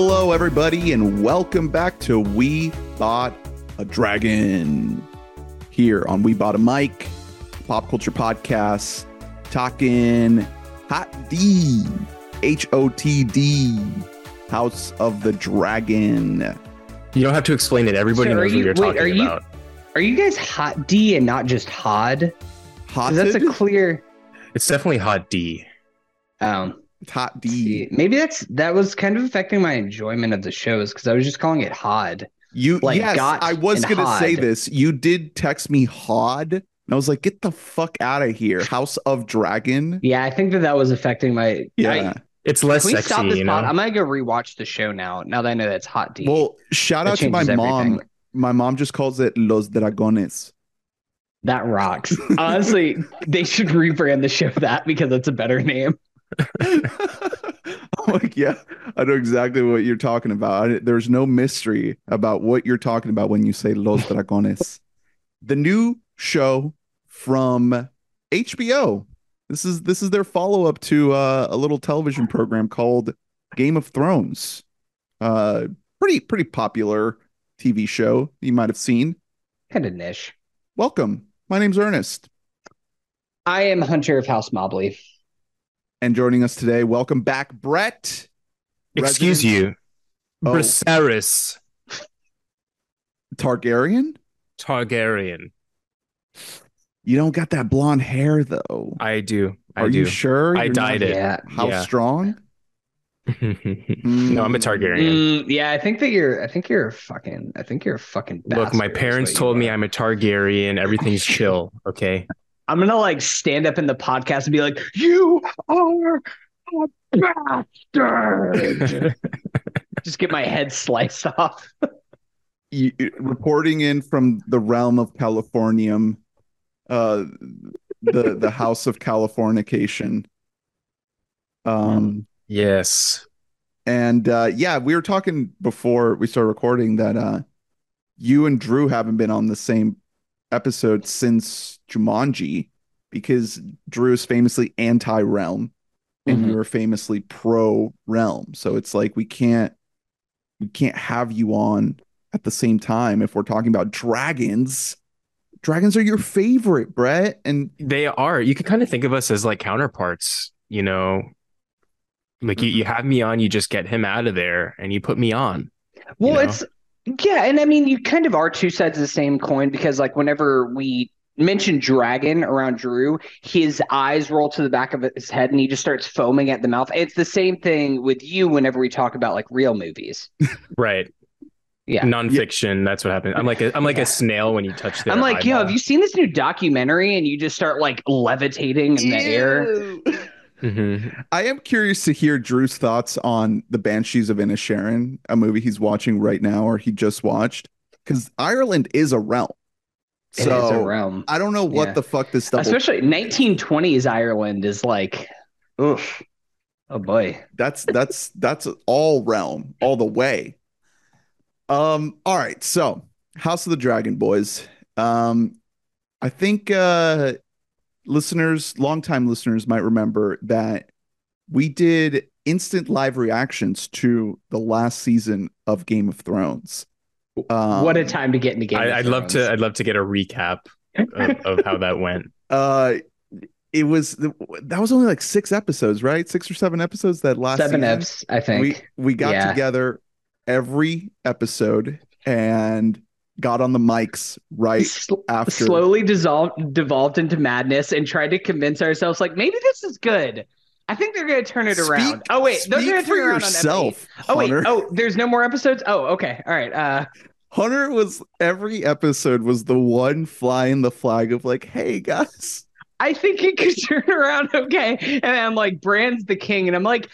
Hello, everybody, and welcome back to We Bought a Dragon here on We Bought a Mic, pop culture podcast, talking Hot D, H O T D, House of the Dragon. You don't have to explain it. Everybody So are knows you- what you're wait, talking are you- about. Are you guys hot D and not just Hod? 'Cause That's a clear. It's definitely hot D. Um, It's Hot D. see, maybe that's that was kind of affecting my enjoyment of the shows because I was just calling it Hod. You Like yes, I was gonna say this. You did text me Hod, and I was like, "Get the fuck out of here, House of Dragon." Yeah, I think that that was affecting my. Yeah. I, It's less can we stop sexy, this you know. pod? I'm gonna go rewatch the show now. Now that I know that's Hot D. well, shout That out to my changes mom. everything. My mom just calls it Los Dragones. that rocks. Honestly, they should rebrand the show that because it's a better name. I'm like, yeah, I know exactly what you're talking about. I- There's no mystery about what you're talking about when you say Los Dragones. the new show from HBO. This is this is their follow up to uh, a little television program called Game of Thrones. Uh, pretty pretty popular TV show you might have seen. Kind of niche. Welcome. My name's Ernest, I am Hunter of House Mobley. And joining us today, welcome back, Brett. Excuse Resident- you. Oh. Braceris Targaryen. Targaryen. You don't got that blonde hair though. I do. I Are do. you sure? I You're dyed not- it. Yeah. How Yeah. strong? no, I'm a Targaryen. Mm, yeah, I think that you're. I think you're a fucking. I think you're a fucking. Look, my parents told me. I'm a Targaryen. Everything's chill. Okay. I'm gonna like stand up in the podcast and be like, "You are a bastard." Just get my head sliced off. You, reporting in from the realm of Californium, uh, the the House of Californication. Um, yes. and uh, yeah, we were talking before we started recording that uh, you and Drew haven't been on the same episode since Jumanji because Drew is famously anti-realm and Mhm. you are famously pro-realm. So it's like we can't we can't have you on at the same time if we're talking about dragons. Dragons are your favorite, Brett, and They are. You can kind of think of us as like counterparts, you know. Like you, you have me on, you just get him out of there and you put me on. Well, know? it's yeah, and I mean, you kind of are two sides of the same coin because, like, whenever we mention dragon around Drew, his eyes roll to the back of his head and he just starts foaming at the mouth. It's the same thing with you whenever we talk about like real movies. Right. Yeah. Nonfiction. That's what happened. I'm like a, I'm like Yeah. a snail when you touch the. I'm like, yo, have you seen this new documentary? And you just start like levitating in the air. hmm I am curious to hear Drew's thoughts on the Banshees of Inisherin, a movie he's watching right now or he just watched, because Ireland is a realm. It is So a realm. I don't know what Yeah. the fuck this stuff. Especially 1920s Ireland is like, oof. Oh boy. That's that's that's all realm, all the way. Um. All right. So House of the Dragon, boys. Um, I think uh, listeners, longtime listeners, might remember that we did instant live reactions to the last season of Game of Thrones. Um, what a time to get into Game. I, I'd love to. I'd love to get a recap of, of how that went. Uh, it was that was only like six episodes, right? Six or seven episodes that last Seven season? Fs, I think. we we got Yeah. together every episode and got on the mics right Sl- after slowly dissolved devolved into madness and tried to convince ourselves like maybe this is good. I think they're gonna turn it Speak- around. Oh wait, they're gonna for turn it around yourself on episode. Oh wait, oh there's no more episodes. Oh okay, all right. Uh, Hunter was every episode was the one flying the flag of like hey guys I think it could turn around okay. And I'm like, Bran's the king, and I'm like,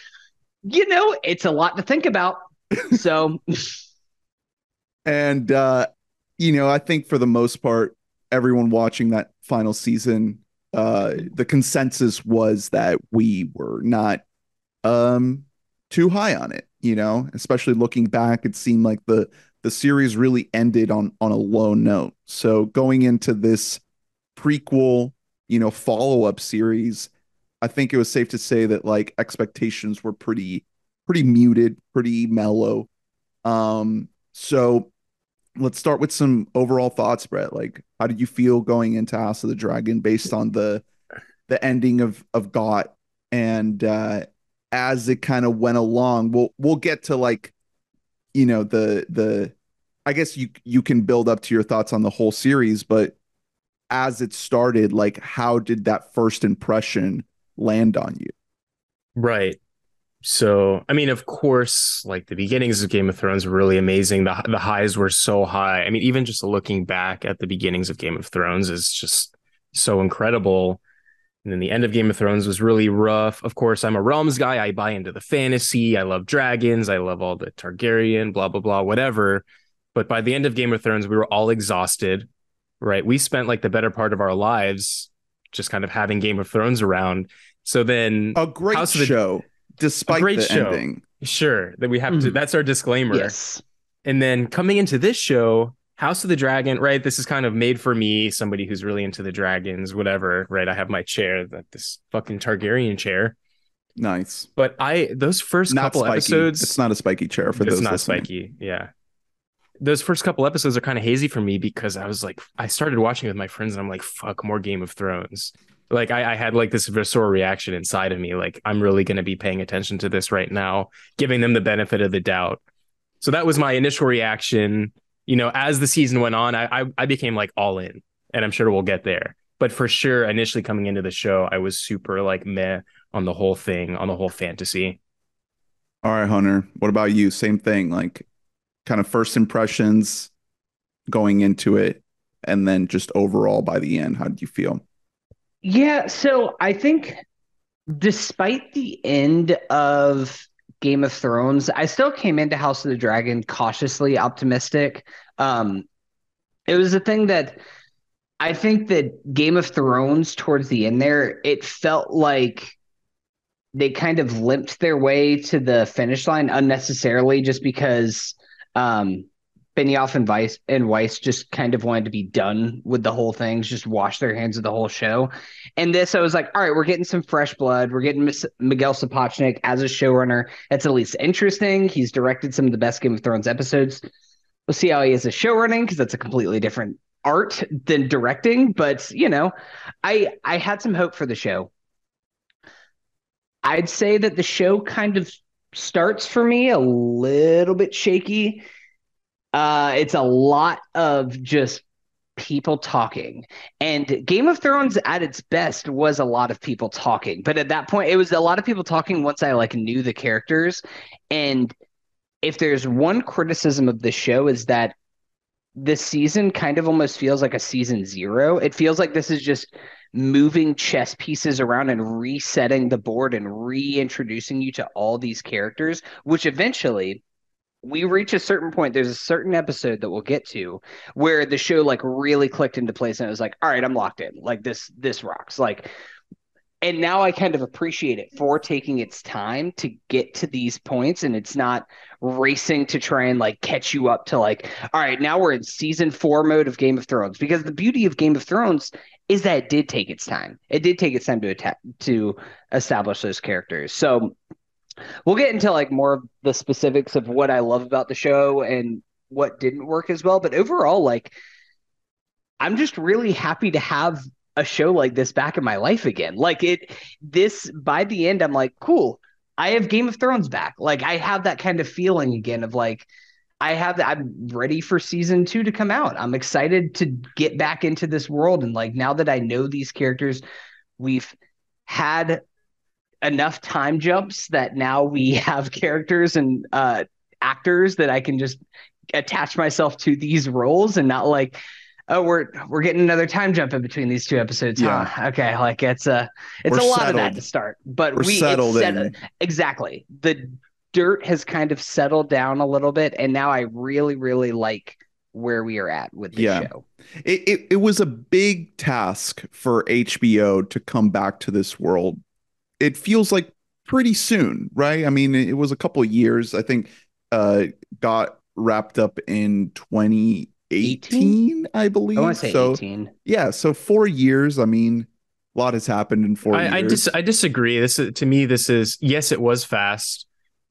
you know, it's a lot to think about. So and uh you know i think for the most part everyone watching that final season uh the consensus was that we were not um too high on it you know especially looking back it seemed like the the series really ended on on a low note so going into this prequel you know follow-up series i think it was safe to say that like expectations were pretty pretty muted, pretty mellow. Um, so let's start with some overall thoughts, Brett. Like, how did you feel going into House of the Dragon based on the the ending of of GOT and uh as it kind of went along? We'll we'll get to like, you know, the the I guess you you can build up to your thoughts on the whole series, but as it started, like how did that first impression land on you? Right. So, I mean, of course, like the beginnings of Game of Thrones were really amazing. The the highs were so high. I mean, even just looking back at the beginnings of Game of Thrones is just so incredible. And then the end of Game of Thrones was really rough. Of course, I'm a realms guy. I buy into the fantasy. I love dragons. I love all the Targaryen, blah blah blah, whatever. But by the end of Game of Thrones, we were all exhausted. Right? We spent like the better part of our lives just kind of having Game of Thrones around. So then a great House show. The, despite great the show. ending. Sure, that we have mm. to. That's our disclaimer. Yes. And then coming into this show, House of the Dragon, right? This is kind of made for me, somebody who's really into the dragons, whatever, right? I have my chair, that this fucking Targaryen chair. Nice. But I those first not couple spiky. episodes, it's not a spiky chair for it's those. It's not listening. spiky. Yeah. Those first couple episodes are kind of hazy for me because I was like, I started watching with my friends and I'm like, fuck, more Game of Thrones like I, I, had like this visceral reaction inside of me like i'm really going to be paying attention to this right now giving them the benefit of the doubt. So that was my initial reaction. You know as the season went on i i, I became like all in and i'm sure we'll get there. But for sure initially coming into the show i was super like meh on the whole thing on the whole fantasy. All right hunter what about you? Same thing like kind of first impressions going into it and then just overall by the end how did you feel yeah, so I think despite the end of Game of Thrones, I still came into House of the Dragon cautiously optimistic. Um, it was a thing that I think that Game of Thrones towards the end there, it felt like they kind of limped their way to the finish line unnecessarily just because um, Benioff and Weiss and Weiss just kind of wanted to be done with the whole thing, just wash their hands of the whole show. And this, I was like, all right, we're getting some fresh blood. We're getting Miguel Sapochnik as a showrunner. That's at least interesting. He's directed some of the best Game of Thrones episodes. We'll see how he is a showrunning because that's a completely different art than directing. But you know, I I had some hope for the show. I'd say that the show kind of starts for me a little bit shaky uh, it's a lot of just people talking. And Game of Thrones at its best was a lot of people talking. But at that point, it was a lot of people talking once I like knew the characters. And if there's one criticism of the show is that this season kind of almost feels like a season zero. It feels like this is just moving chess pieces around and resetting the board and reintroducing you to all these characters, which eventually we reach a certain point there's a certain episode that we'll get to where the show like really clicked into place and it was like all right i'm locked in. Like this this rocks. Like and now i kind of appreciate it for taking its time to get to these points and it's not racing to try and like catch you up to like all right now we're in season four mode of game of thrones. Because the beauty of game of thrones is that it did take its time. It did take its time to attack to establish those characters. So We'll get into like more of the specifics of what I love about the show and what didn't work as well. But overall, like I'm just really happy to have a show like this back in my life again. Like it this by the end, I'm like, cool. I have Game of Thrones back. Like I have that kind of feeling again of like I have I'm ready for season two to come out. I'm excited to get back into this world. And like now that I know these characters, we've had enough time jumps that now we have characters and uh, actors that I can just attach myself to these roles and not like oh we're we're getting another time jump in between these two episodes yeah. huh okay like it's a it's we're a lot settled. of that to start but we're we settled in. exactly the dirt has kind of settled down a little bit and now i really really like where we are at with the yeah. show it, it, it was a big task for hbo to come back to this world it feels like pretty soon, right? I mean, it was a couple years. I think uh got wrapped up in 2018, 18? I believe. I want to say so, 18. Yeah, so 4 years, I mean, a lot has happened in 4 I, years. I, dis- I disagree. This is, to me this is yes, it was fast,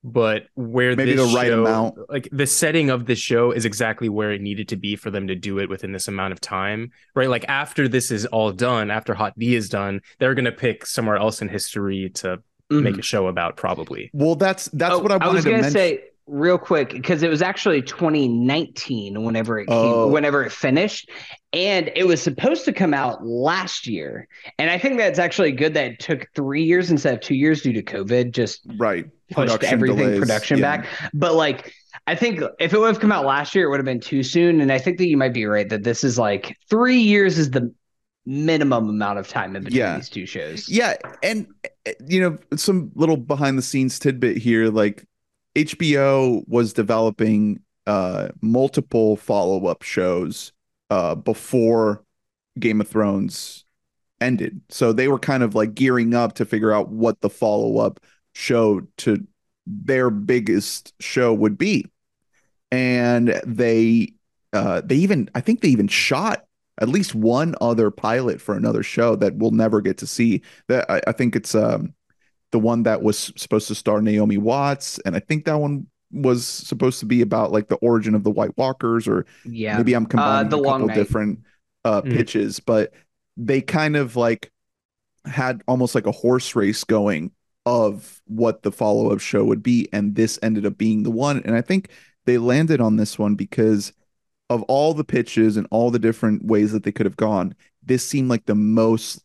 but where Maybe this the right show- amount. like the setting of the show is exactly where it needed to be for them to do it within this amount of time, right? Like after this is all done, after Hot D is done, they're gonna pick somewhere else in history to make Mhm. a show about, probably. Well, that's that's Oh, what I wanted was to gonna mention. say real quick because it was actually 2019 whenever it came, Oh. whenever it finished, and it was supposed to come out last year. And I think that's actually good that it took three years instead of two years due to COVID. Just right. Pushed Production everything delays, production yeah. back. But like, I think if it would have come out last year, it would have been too soon. And I think that you might be right that this is like three years is the minimum amount of time in between Yeah. these two shows. Yeah, and uh, you know, some little behind the scenes tidbit here like HBO was developing uh multiple follow-up shows uh before Game of Thrones ended. So they were kind of like gearing up to figure out what the follow-up show to their biggest show would be. And they uh they even I think they even shot at least one other pilot for another show that we'll never get to see. That I, I think it's um the one that was supposed to star Naomi Watts, and I think that one was supposed to be about like the origin of the White Walkers, or Yeah. maybe I'm combining The a couple Night. different uh Mhm. pitches, but they kind of like had almost like a horse race going of what the follow-up show would be and this ended up being the one. And I think they landed on this one because of all the pitches and all the different ways that they could have gone this seemed like the most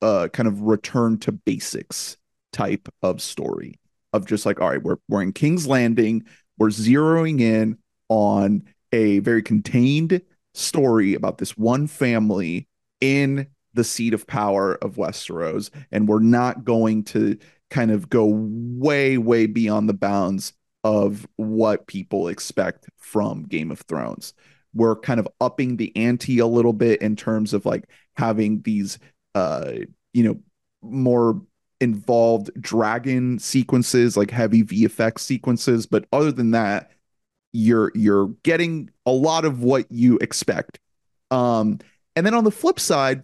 uh kind of return to basics type of story of just like all right we're we're in King's Landing we're zeroing in on a very contained story about this one family in the seat of power of Westeros, and we're not going to kind of go way, way beyond the bounds of what people expect from Game of Thrones. We're kind of upping the ante a little bit in terms of like having these, uh, you know, more involved dragon sequences, like heavy VFX sequences. But other than that, you're you're getting a lot of what you expect. Um, and then on the flip side,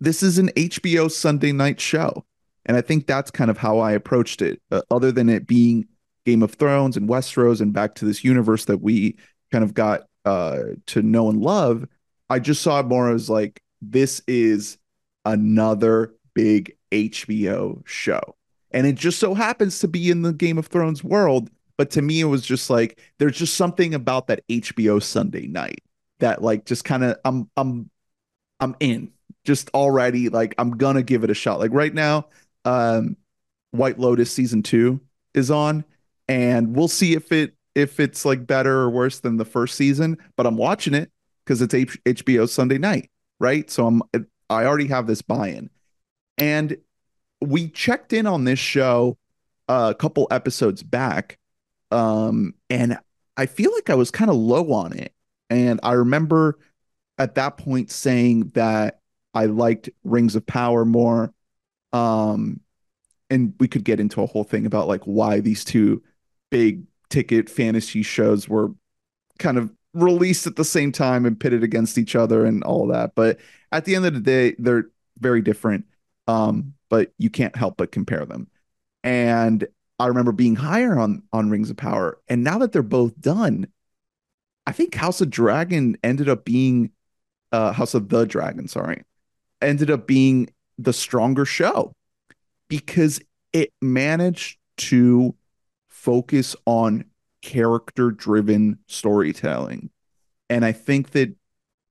this is an HBO Sunday night show. And I think that's kind of how I approached it. Uh, other than it being Game of Thrones and Westeros and back to this universe that we kind of got uh, to know and love, I just saw it more as like, this is another big HBO show. And it just so happens to be in the Game of Thrones world. But to me, it was just like, there's just something about that HBO Sunday night that like just kind of I'm I'm I'm in just already like I'm gonna give it a shot. Like right now, um White Lotus season 2 is on and we'll see if it if it's like better or worse than the first season, but I'm watching it cuz it's H- HBO Sunday night, right? So I'm I already have this buy-in. And we checked in on this show a couple episodes back um and I feel like I was kind of low on it. And I remember at that point saying that I liked Rings of Power more. Um, and we could get into a whole thing about like why these two big ticket fantasy shows were kind of released at the same time and pitted against each other and all that. But at the end of the day, they're very different. Um, but you can't help but compare them. And I remember being higher on on Rings of Power. And now that they're both done, I think House of Dragon ended up being uh House of the Dragon, sorry, ended up being the stronger show because it managed to focus on character driven storytelling. And I think that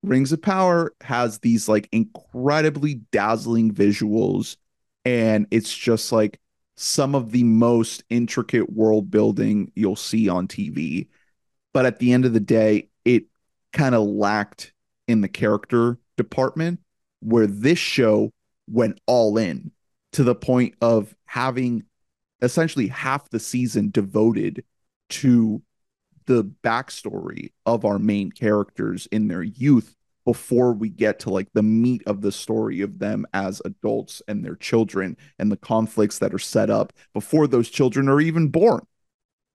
Rings of Power has these like incredibly dazzling visuals and it's just like some of the most intricate world building you'll see on TV but at the end of the day, it kind of lacked in the character department where this show went all in to the point of having essentially half the season devoted to the backstory of our main characters in their youth before we get to like the meat of the story of them as adults and their children and the conflicts that are set up before those children are even born.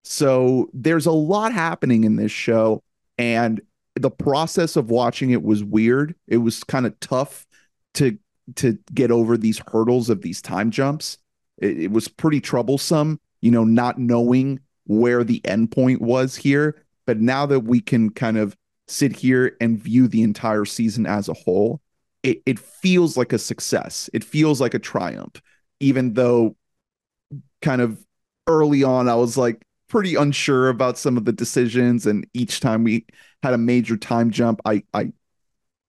So there's a lot happening in this show, and the process of watching it was weird. It was kind of tough to to get over these hurdles of these time jumps. It, it was pretty troublesome you know, not knowing where the endpoint was here. But now that we can kind of sit here and view the entire season as a whole, it, it feels like a success. It feels like a triumph, even though kind of early on I was like pretty unsure about some of the decisions. And each time we had a major time jump, I I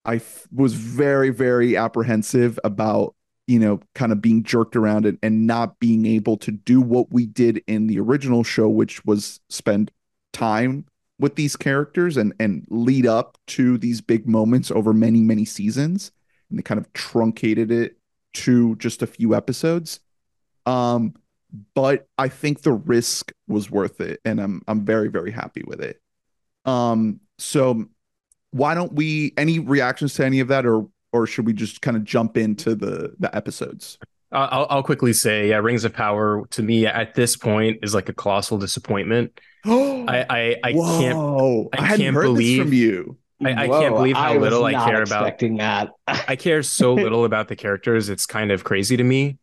I f- was very, very apprehensive about you know, kind of being jerked around and, and not being able to do what we did in the original show, which was spend time with these characters and and lead up to these big moments over many, many seasons. And they kind of truncated it to just a few episodes. Um, but I think the risk was worth it, and I'm I'm very, very happy with it. Um, so why don't we any reactions to any of that or or should we just kind of jump into the the episodes? Uh, I'll, I'll quickly say, yeah, Rings of Power to me at this point is like a colossal disappointment. I I, I can't I, I can't believe from you. I, I can't believe how I little I care about. expecting that. I care so little about the characters. It's kind of crazy to me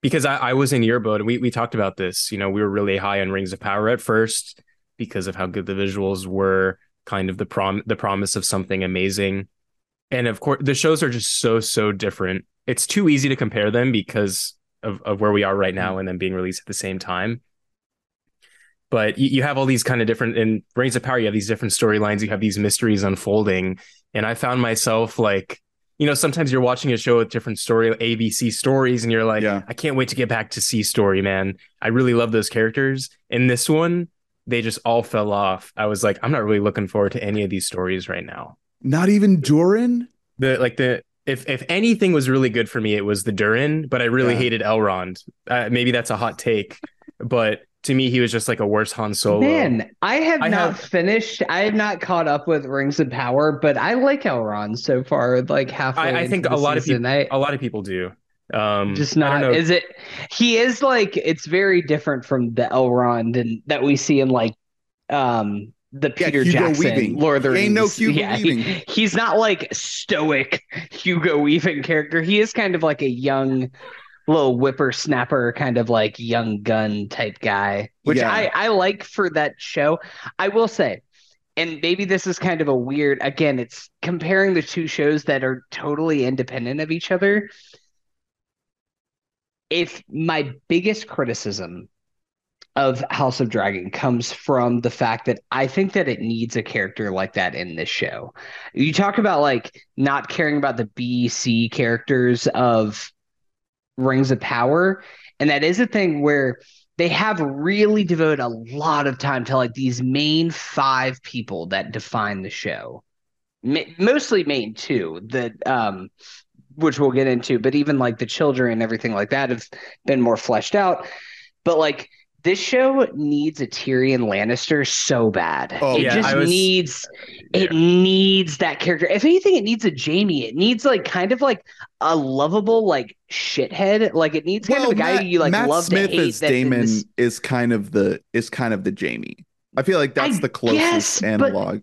because I, I was in your boat and we we talked about this. You know, we were really high on Rings of Power at first because of how good the visuals were, kind of the prom the promise of something amazing. And of course the shows are just so so different. It's too easy to compare them because of, of where we are right now mm-hmm. and then being released at the same time. But you, you have all these kind of different in Rings of Power you have these different storylines you have these mysteries unfolding. And i found myself like you know sometimes you're watching a show with different story abc stories and you're like Yeah. i can't wait to get back to c story man. I really love those characters. In this one they just all fell off i was like i'm not really looking forward to any of these stories right now Not even Durin? the like the if if anything was really good for me, it was the Durin, but I really Yeah. hated Elrond. Uh, maybe that's a hot take, but to me, he was just like a worse Han Solo. Man, I have I not have- finished. I have not caught up with Rings of Power, but I like Elrond so far. Like halfway. I, I into think the a lot season. of people, a lot of people do. Um, just I not. don't know. Is it? He is like. It's very different from the Elrond and that we see in like, um, the Peter Hugo Jackson Weaving. Lord of the He ain't no Hugo yeah, he- he's not like stoic Hugo Weaving character. He is kind of like a young. Little whippersnapper, kind of like young gun type guy, which Yeah. I, I like for that show. I will say, and maybe this is kind of a weird again it's comparing the two shows that are totally independent of each other if my biggest criticism of house of dragon comes from the fact that i think that it needs a character like that in this show. You talk about like not caring about the b c characters of rings of power and that is a thing where they have really devoted a lot of time to like these main five people that define the show. Mostly main two that um which we'll get into but even like the children and everything like that have been more fleshed out but like this show needs a Tyrion Lannister so bad. Oh, it yeah, just was- needs it needs that character. If anything, it needs a Jaime. It needs like kind of like a lovable like shithead. Like it needs kind of a guy Matt, you like Matt love Smith to hate. as Daemon this- is kind of the is kind of the Jaime. I feel like that's I the closest guess, analog. But,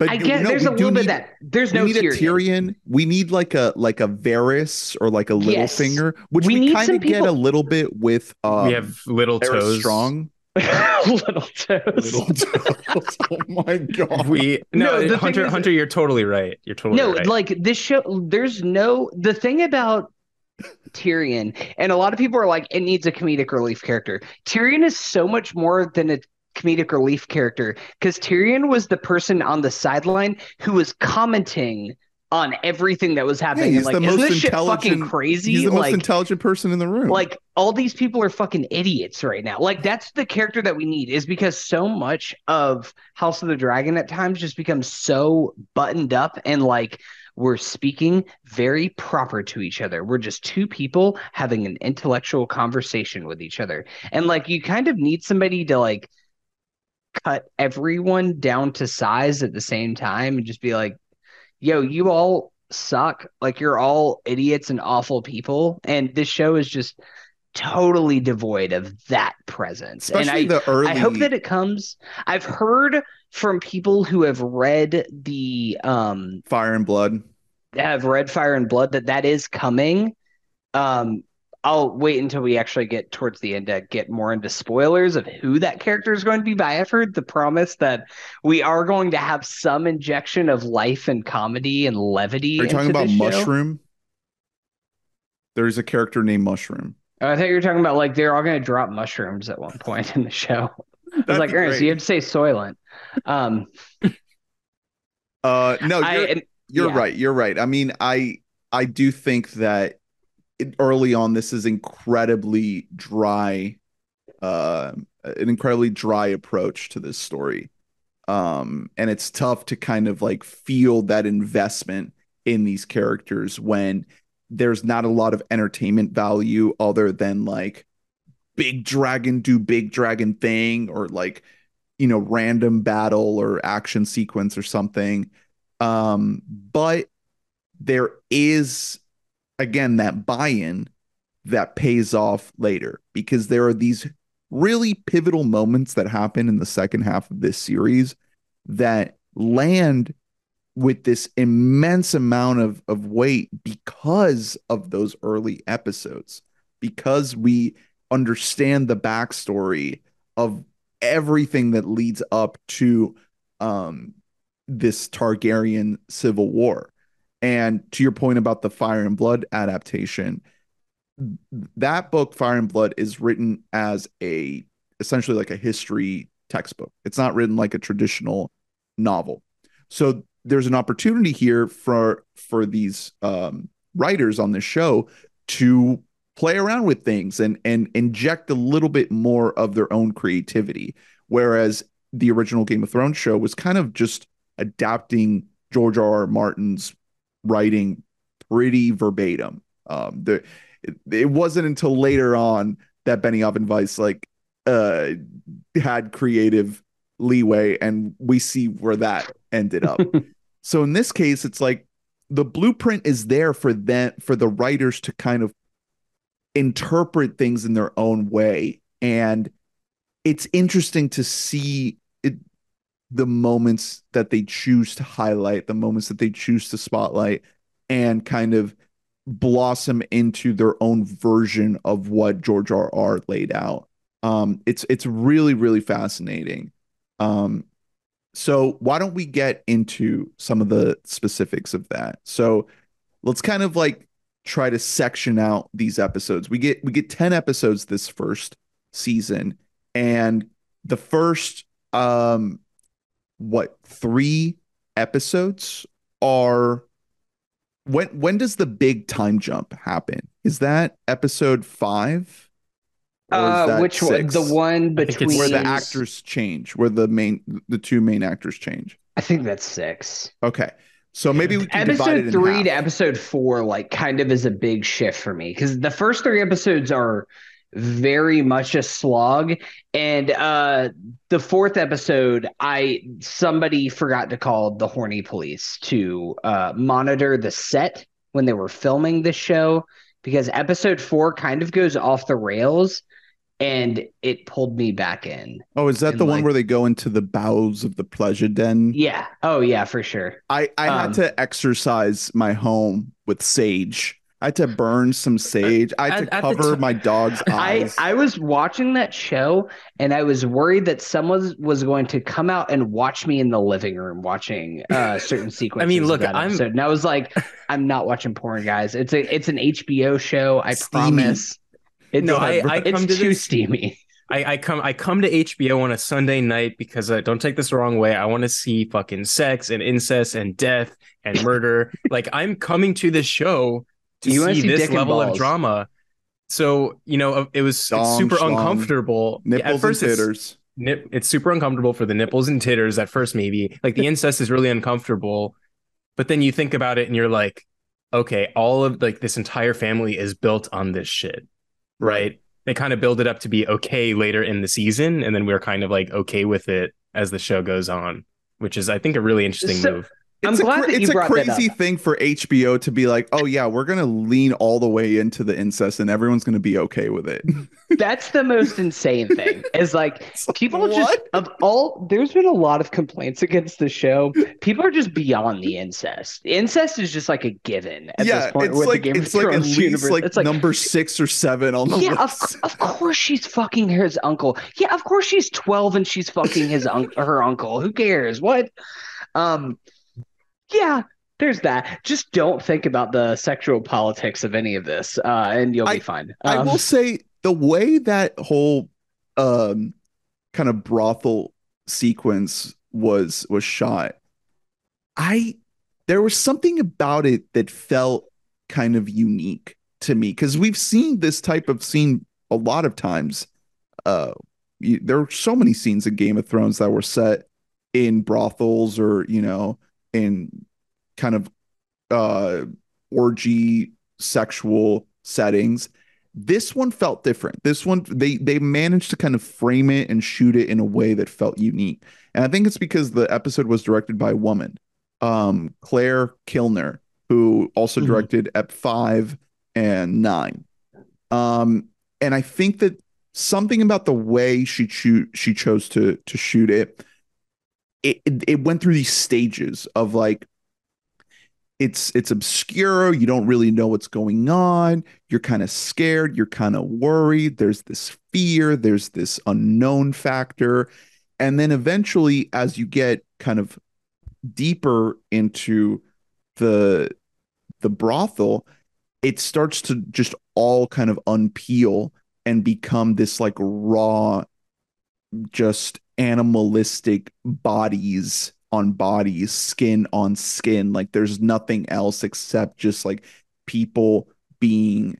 I you get know, there's a do little bit need- that there's we no need Tyrion. a Tyrion. We need like a like a Varys or like a Yes. Littlefinger, which We we, need kind some of get people- a little bit with um, we have little Varys toes. Strong. Little toes. Little toes. oh my god. We No, no, the thing Hunter. is- Hunter, you're totally right. You're totally No, right. like this show, there's no the thing about Tyrion, and a lot of people are like, it needs a comedic relief character. Tyrion is so much more than a comedic relief character because Tyrion was the person on the sideline who was commenting on everything that was happening. he's and like, the most this shit fucking crazy? He's the most intelligent person in the room. like all these people are fucking idiots right now. Like that's the character that we need is because so much of House of the Dragon at times just becomes so buttoned up and like we're speaking very proper to each other. We're just two people having an intellectual conversation with each other. And like you kind of need somebody to like cut everyone down to size at the same time and just be like, yo, you all suck. Like you're all idiots and awful people. And this show is just totally devoid of that presence. especially and I, the early. I hope that it comes. I've heard from people who have read the um Fire and Blood. have read Fire and Blood that that is coming. Um, I'll wait until we actually get towards the end to get more into spoilers of who that character is going to be. But I have heard the promise that we are going to have some injection of life and comedy and levity. Are you talking about show. Mushroom? There's a character named Mushroom. Oh, I thought you were talking about like they're all going to drop mushrooms at one point in the show. I was like, Ernest, great. you have to say Soylent. Um, Uh, no, you're, and you're yeah. right. You're right. I mean, I I do think that early on this is incredibly dry, uh, an incredibly dry approach to this story, um, and it's tough to kind of like feel that investment in these characters when there's not a lot of entertainment value other than like big dragon do big dragon thing or like you know random battle or action sequence or something. Um but there is again that buy-in that pays off later because there are these really pivotal moments that happen in the second half of this series that land with this immense amount of of weight because of those early episodes because we understand the backstory of everything that leads up to um this Targaryen civil war. And to your point about the Fire and Blood adaptation, that book Fire and Blood is written as a essentially like a history textbook. It's not written like a traditional novel. So there's an opportunity here for for these um writers on this show to play around with things and and inject a little bit more of their own creativity whereas the original Game of Thrones show was kind of just adapting George R. R. Martin's writing pretty verbatim. Um, the it, it wasn't until later on that Benioff and Weiss like uh had creative leeway, and we see where that ended up. so in this case, it's like the blueprint is there for them for the writers to kind of interpret things in their own way, and it's interesting to see the moments that they choose to highlight, the moments that they choose to spotlight, and kind of blossom into their own version of what George R. R. laid out. Um, it's it's really really fascinating. Um, so why don't we get into some of the specifics of that? So let's kind of like try to section out these episodes. We get we get 10 episodes this first season and the first um what 3 episodes are when when does the big time jump happen? Is that episode 5? Uh, that which one? The one I think it's between where the actors change, where the main the two main actors change. I think that's six. Okay. So maybe we can divide it episode in three half. to episode four like kind of is a big shift for me because the first three episodes are very much a slog and uh the fourth episode i somebody forgot to call the horny police to uh monitor the set when they were filming the show because episode four kind of goes off the rails and it pulled me back in Oh, is that and the one where they go into the bowels of the pleasure den? yeah oh yeah for sure I, I Um, had to exercise my home with sage. I had to burn some sage. I had At- to at the cover ti- my dog's eyes. I I was watching that show and I was worried that someone was going to come out and watch me in the living room watching uh, certain sequences. of look, I'm- episode. and I was like, I'm not watching porn, guys. It's a it's an HBO show. I Steamy. promise. It's, No, I- I it's come to too this- steamy. I, I come I come to HBO on a Sunday night because uh, don't take this the wrong way. I want to see fucking sex and incest and death and murder. like I'm coming to this show to You see see this level of drama. So you know it was it's super schlong, uncomfortable. Yeah, Nipples at first and it's, titters. nip, it's super uncomfortable for the nipples and titters at first. Maybe like the incest is really uncomfortable, but then you think about it and you're like, okay, all of like this entire family is built on this shit, right? They kind of build it up to be okay later in the season, and then we're kind of like okay with it as the show goes on, which is I think a really interesting So- move. I'm it's a, glad cra- that you it's a brought that crazy up. thing for HBO to be like, oh yeah, we're gonna lean all the way into the incest, and everyone's gonna be okay with it. That's the most insane thing. Is like It's like, people just of all there's been a lot of complaints against the show. People are just beyond the incest. Incest is just like a given at yeah, this point it's like the it's of like at least universe. like, it's like number six or seven on the yeah, of, list. of course she's fucking his uncle. Yeah, of course she's 12 and she's fucking his uncle her uncle. Who cares? What? Um yeah, there's that. Just don't think about the sexual politics of any of this, uh, and you'll I- be fine. I Um, will say the way that whole um kind of brothel sequence was was shot, I there was something about it that felt kind of unique to me because we've seen this type of scene a lot of times. Uh, you, there are so many scenes in Game of Thrones that were set in brothels or you know in kind of uh orgy sexual settings. This one felt different. This one they they managed to kind of frame it and shoot it in a way that felt unique. And i think it's because the episode was directed by a woman um clare kilner who also Mhm. directed ep 5 and 9 um and i think that something about the way she cho- she chose to to shoot it it, it went through these stages of like it's it's obscure. You don't really know what's going on. You're kind of scared. You're kind of worried. There's this fear. There's this unknown factor. And then eventually as you get kind of deeper into the the brothel it starts to just all kind of unpeel and become this like raw just animalistic bodies on bodies, skin on skin. Like there's nothing else except just like people being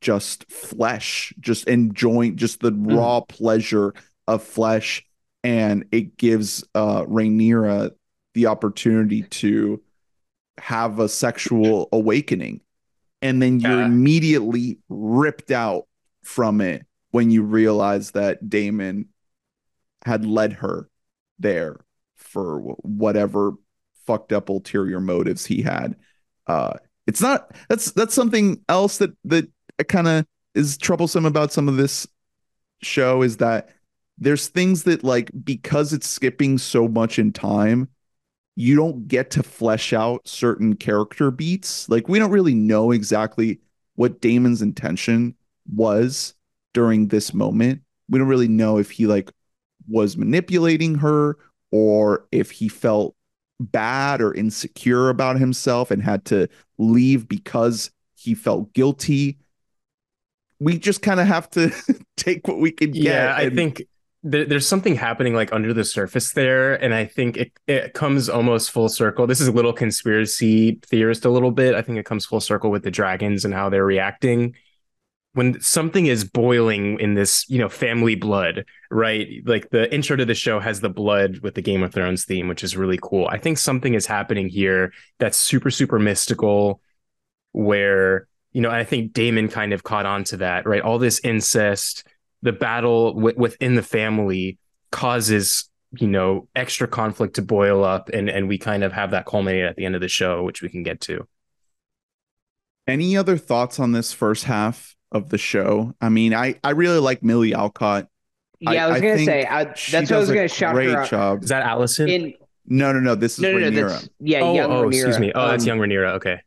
just flesh, just enjoying just the raw pleasure of flesh. And it gives uh Rhaenyra the opportunity to have a sexual awakening. And then you're Yeah. immediately ripped out from it when you realize that Daemon had led her there for whatever fucked up ulterior motives he had. Uh, it's not that's that's something else that that kind of is troublesome about some of this show is that there's things that like because it's skipping so much in time you don't get to flesh out certain character beats like we don't really know exactly what Daemon's intention was during this moment we don't really know if he like was manipulating her or if he felt bad or insecure about himself and had to leave because he felt guilty. We just kind of have to take what we can get. Yeah, I and- think there, there's something happening like under the surface there, and I think it it comes almost full circle. This is a little conspiracy theorist a little bit. I think it comes full circle with the dragons and how they're reacting when something is boiling in this, you know, family blood, right? Like the intro to the show has the blood with the Game of Thrones theme, which is really cool. I think something is happening here that's super super mystical where you know, I think Daemon kind of caught on to that, right? All this incest, the battle w- within the family causes, you know, extra conflict to boil up, and and we kind of have that culminate at the end of the show, which we can get to. Any other thoughts on this first half of the show? I mean, I I really like Millie Alcock. Yeah, I, was I gonna think say I, that's what I was gonna shout great her out. job. Is that Alicent? In No, no, no. This is no, no, no, Rhaenyra. that's yeah, oh, young oh, excuse me. Oh, that's Um, young Rhaenyra. Okay.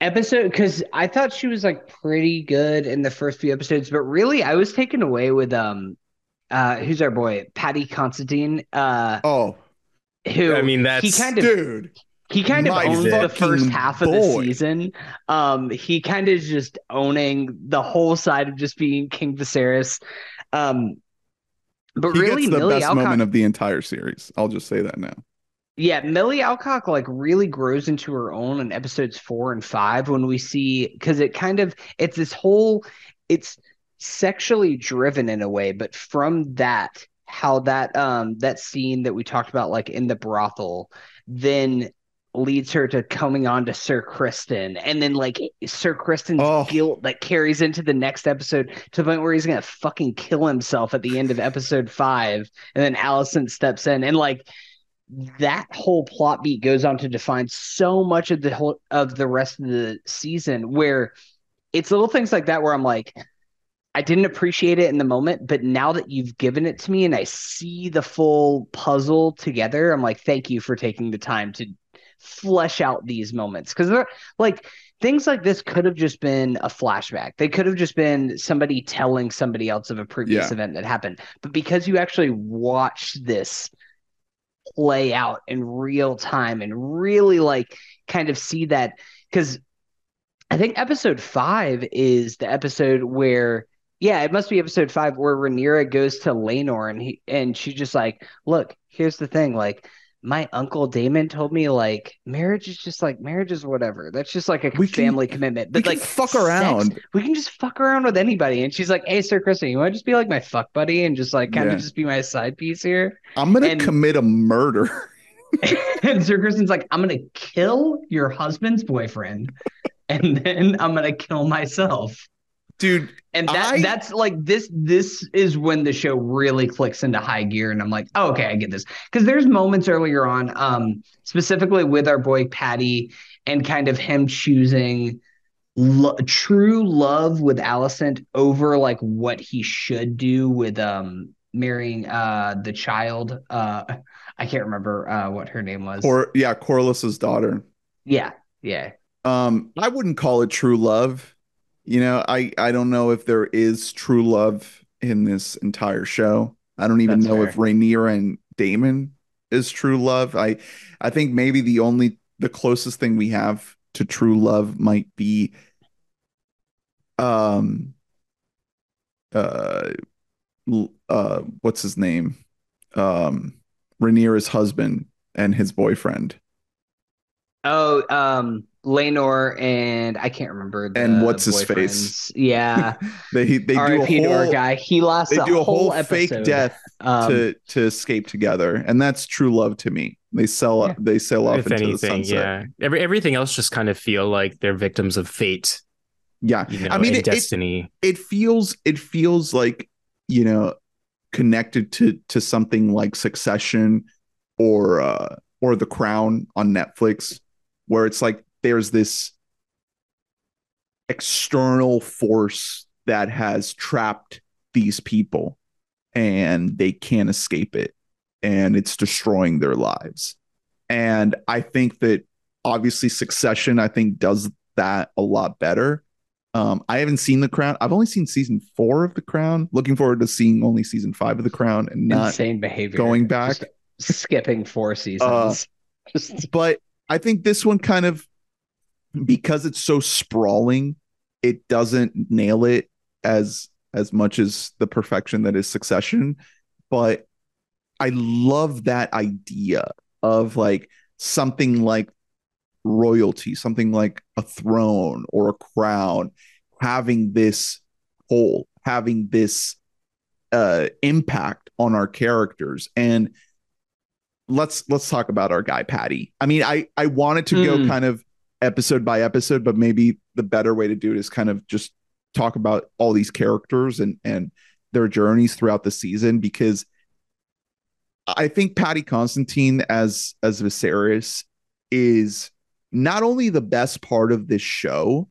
episode because I thought she was like pretty good in the first few episodes, but really I was taken away with um uh who's our boy Paddy Considine uh Oh, who I mean, he that's- kind of dude. He kind of my owns the first half of boy. the season. Um he kind of is just owning the whole side of just being King Viserys. Um but He really gets the Millie best Alcock moment of the entire series. I'll just say that now. Yeah, Millie Alcock like really grows into her own in episodes four and five when we see because it kind of it's this whole it's sexually driven in a way, but from that how that um that scene that we talked about like in the brothel then leads her to coming on to Sir Criston and then like Sir Criston's Oh. guilt that carries into the next episode to the point where he's gonna fucking kill himself at the end of episode five and then Alicent steps in and like that whole plot beat goes on to define so much of the whole of the rest of the season where it's little things like that where I'm like, I didn't appreciate it in the moment, but now that you've given it to me and I see the full puzzle together, I'm like, thank you for taking the time to flesh out these moments. Cause they're like things like this could have just been a flashback. They could have just been somebody telling somebody else of a previous Yeah. event that happened. But because you actually watched this play out in real time and really like kind of see that because I think episode five is the episode where yeah, it must be episode five where Rhaenyra goes to Laenor and he and she's just like, look, here's the thing, like my uncle Daemon told me like marriage is just like marriage is whatever. That's just like a We can- family commitment. we But can like fuck sex, around. we can just fuck around with anybody. And she's like, Hey, Sir Criston, you want to just be like my fuck buddy and just like kind Yeah. of just be my side piece here? I'm gonna And- commit a murder. and Sir Criston's like, I'm gonna kill your husband's boyfriend, and then I'm gonna kill myself. Dude, And that I- that's like this this is when the show really clicks into high gear, and I'm like, oh, okay, I get this. Because there's moments earlier on, um, specifically with our boy Paddy and kind of him choosing lo- true love with Alicent over like what he should do with um marrying uh the child. Uh I can't remember uh what her name was. or yeah, Corlys's daughter. Yeah, yeah. Um, I wouldn't call it true love. You know, I I don't know if there is true love in this entire show. I don't even That's know fair. if Rhaenyra and Daemon is true love. I I think maybe the only the closest thing we have to true love might be um uh uh what's his name? Um Rhaenyra's husband and his boyfriend. Oh, um, Laenor and I can't remember. The And what's his face? Yeah, They they do a R.I.P. to our whole guy. He lost they a do a whole episode. fake death Um, to to escape together, and that's true love to me. They sell Yeah. they sail off if into the sunset. yeah. Every everything else just kind of feel like they're victims of fate. Yeah, You know, I mean, and it, it destiny. it feels it feels like you know connected to to something like Succession or uh or The Crown on Netflix, where it's like there's this external force that has trapped these people and they can't escape it and it's destroying their lives. And I think that obviously Succession I think does that a lot better. Um, I haven't seen The Crown. I've only seen season four of The Crown. Looking forward to seeing only season five of The Crown and not. insane behavior. going back. Just skipping four seasons. Just But I think this one kind of, because it's so sprawling, it doesn't nail it as as much as the perfection that is Succession. But I love that idea of like something like royalty, something like a throne or a crown, having this whole, having this uh impact on our characters. And let's let's talk about our guy Paddy. I mean, I I wanted to go Mm. kind of episode by episode, but maybe the better way to do it is kind of just talk about all these characters and and their journeys throughout the season because I think Paddy Considine as as Viserys is not only the best part of this show,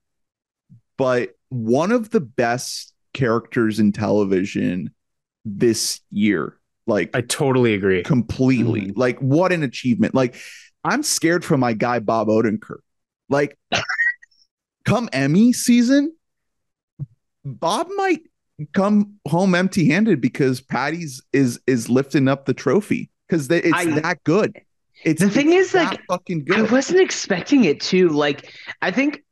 but one of the best characters in television this year. Like I totally agree. completely. Mhm. Like what an achievement. Like I'm scared for my guy Bob Odenkirk. Like come Emmy season, Bob might come home empty-handed because Paddy's is is lifting up the trophy because it's I- that good. It's The thing it's is, that like, fucking good. I wasn't expecting it to. Like, I think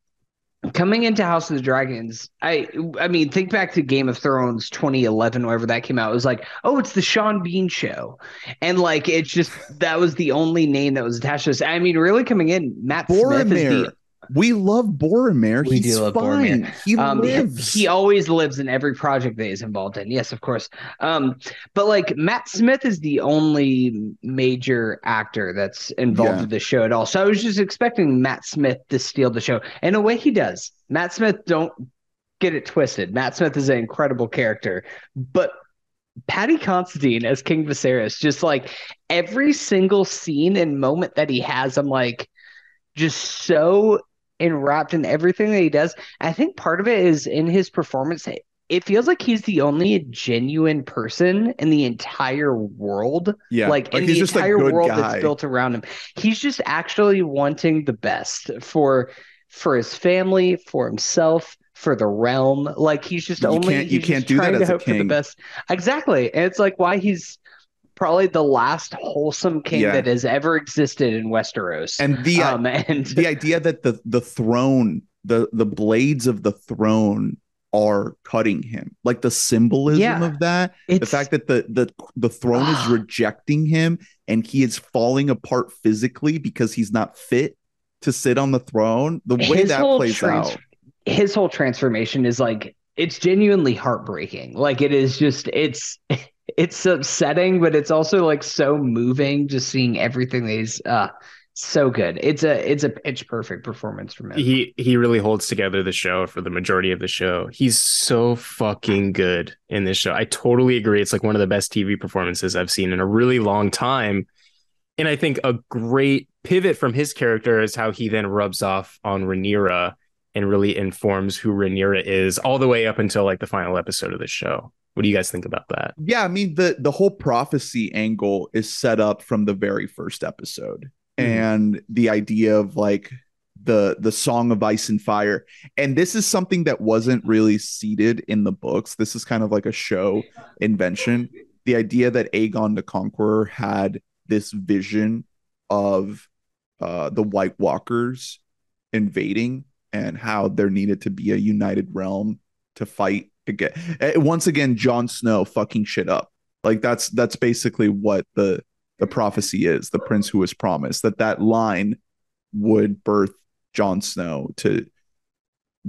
coming into House of the Dragons, I I mean, think back to Game of Thrones 2011, whenever that came out. It was like, oh, it's the Sean Bean show, and like, it's just that was the only name that was attached to this. I mean, really coming in, Matt Smith is the We love Boromir. We He's do love fine. Boromir. He um he, lives. he always lives in every project that he's involved in yes of course um but like matt smith is the only major actor that's involved Yeah. with the show at all so i was just expecting matt smith to steal the show in a way he does matt smith don't get it twisted matt smith is an incredible character but Paddy Considine as King Viserys, just like every single scene and moment that he has, I'm like just so enwrapped in everything that he does. I think part of it is in his performance. It feels like he's the only genuine person in the entire world. Yeah, Like, like in he's the entire good world guy. that's built around him. He's just actually wanting the best for for his family, for himself, for the realm. Like he's just You only can't- you he's can't do that trying to as a hope for the best. Exactly. And it's like why he's probably the last wholesome king Yeah. that has ever existed in Westeros. and the um and the idea that the the throne the the blades of the throne are cutting him like the symbolism Yeah. of that it's the fact that the the the throne is rejecting him and he is falling apart physically because he's not fit to sit on the throne the way that plays trans- out his whole transformation is like it's genuinely heartbreaking. Like it is just it's it's upsetting, but it's also like so moving just seeing everything that he's uh so good. It's a it's a pitch perfect performance from him. He he really holds together the show for the majority of the show. He's so fucking good in this show. I totally agree. It's like one of the best TV performances I've seen in a really long time. And I think a great pivot from his character is how he then rubs off on Rhaenyra and really informs who Rhaenyra is all the way up until like the final episode of the show. What do you guys think about that? yeah i mean the the whole prophecy angle is set up from the very first episode Mhm. and the idea of like the the song of ice and fire and this is something that wasn't really seeded in the books this is kind of like a show invention the idea that aegon the conqueror had this vision of uh the white walkers invading and how there needed to be a united realm to fight again Eh, once again Jon Snow fucking shit up like that's that's basically what the the prophecy is the prince who was promised that that line would birth Jon Snow to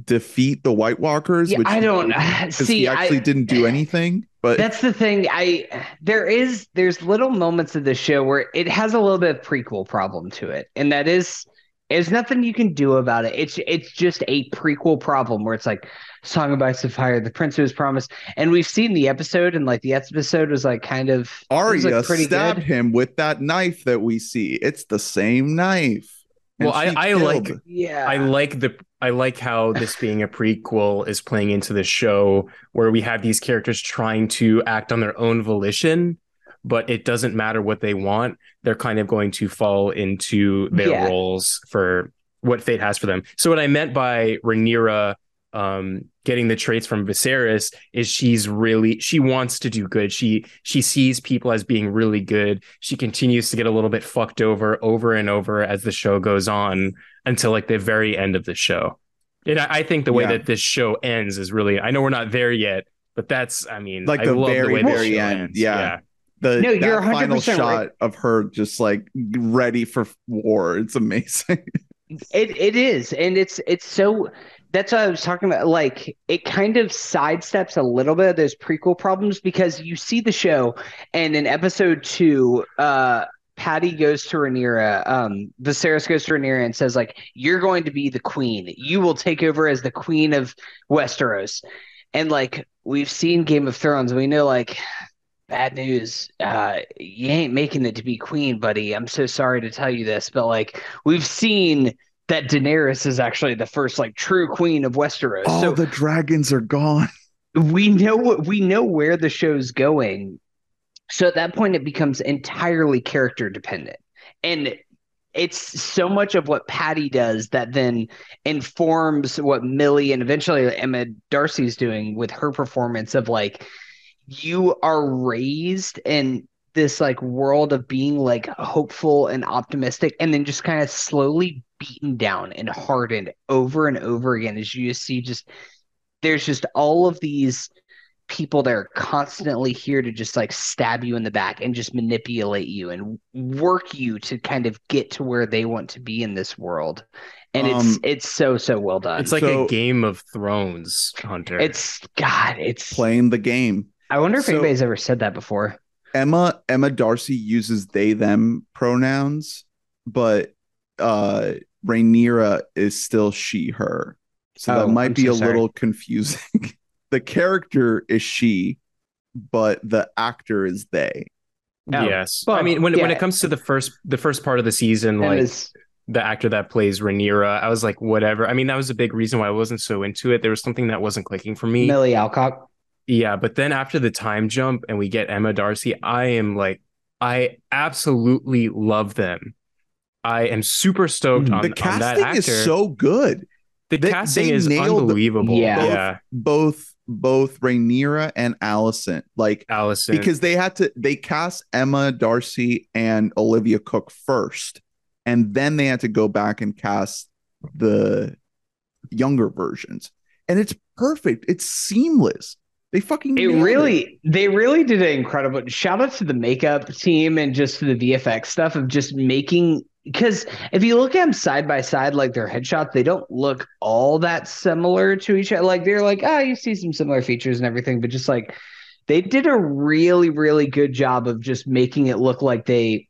defeat the White Walkers Yeah, which I don't see. he actually I, didn't do anything but That's the thing. I there is there's little moments of the show where it has a little bit of prequel problem to it, and that is there's nothing you can do about it. It's it's just a prequel problem where it's like Song of Ice and Fire, the Prince who was promised, and we've seen the episode, and like the episode was like kind of it Arya like, pretty stabbed good. him with that knife that we see. It's the same knife. Well, I- she I like- Yeah, I like the I like how this being a prequel is playing into the show where we have these characters trying to act on their own volition, but it doesn't matter what they want. They're kind of going to fall into their Yeah. roles for what fate has for them. So what I meant by Rhaenyra um getting the traits from Viserys is she's really she wants to do good. She she sees people as being really good. She continues to get a little bit fucked over over and over as the show goes on until like the very end of the show. And I, I think the way Yeah. that this show ends is really I know we're not there yet, but that's I mean Like I the love very, the way this very end. ends. Yeah. The No, you're final 100% shot right. of her just like ready for war it's amazing It it is, and it's it's so. That's what I was talking about. Like it kind of sidesteps a little bit of those prequel problems because you see the show, and in episode two, uh, Paddy goes to Rhaenyra. Um, Viserys goes to Rhaenyra and says, "Like you're going to be the queen. You will take over as the queen of Westeros." And like we've seen Game of Thrones, we know like bad news. Uh, you ain't making it to be queen, buddy. I'm so sorry to tell you this, but like we've seen that Daenerys is actually the first like true queen of Westeros. all so the dragons are gone we know what we know where the show's going. So at that point, it becomes entirely character dependent, and it's so much of what Paddy does that then informs what Millie and eventually Emma Darcy's doing with her performance of like you are raised in this like world of being like hopeful and optimistic and then just kind of slowly beaten down and hardened over and over again as you just see just there's just all of these people that are constantly here to just like stab you in the back and just manipulate you and work you to kind of get to where they want to be in this world. And it's Um, it's so so well done. It's like So- a Game of Thrones, Hunter. it's god it's playing the game i wonder if so- anybody's ever said that before Emma Emma Darcy uses they them pronouns, but uh Rhaenyra is still she her. So Oh, that might I'm be so a sorry. little confusing. the character is she, but the actor is they. Oh, yes. well, I mean, when when it comes to the first the first part of the season, like Emma's- the actor that plays Rhaenyra, I was like, whatever. I mean, that was a big reason why I wasn't so into it. There was something that wasn't clicking for me. Millie Alcock. Yeah, but then after the time jump and we get Emma Darcy, I am like, I absolutely love them. I am super stoked mm-hmm. on, the on that casting actor. is so good. the they- casting they is unbelievable. Yeah. yeah. Both both Rhaenyra and Alicent, like Alicent. because they had to they cast Emma Darcy and Olivia Cooke first, and then they had to go back and cast the younger versions, and it's perfect. It's seamless. They fucking It really, they really did an incredible. Shout out to the makeup team and just the VFX stuff of just making. Because if you look at them side by side, like their headshots, they don't look all that similar to each other. Like they're like, oh, you see some similar features and everything, but just like they did a really, really good job of just making it look like they,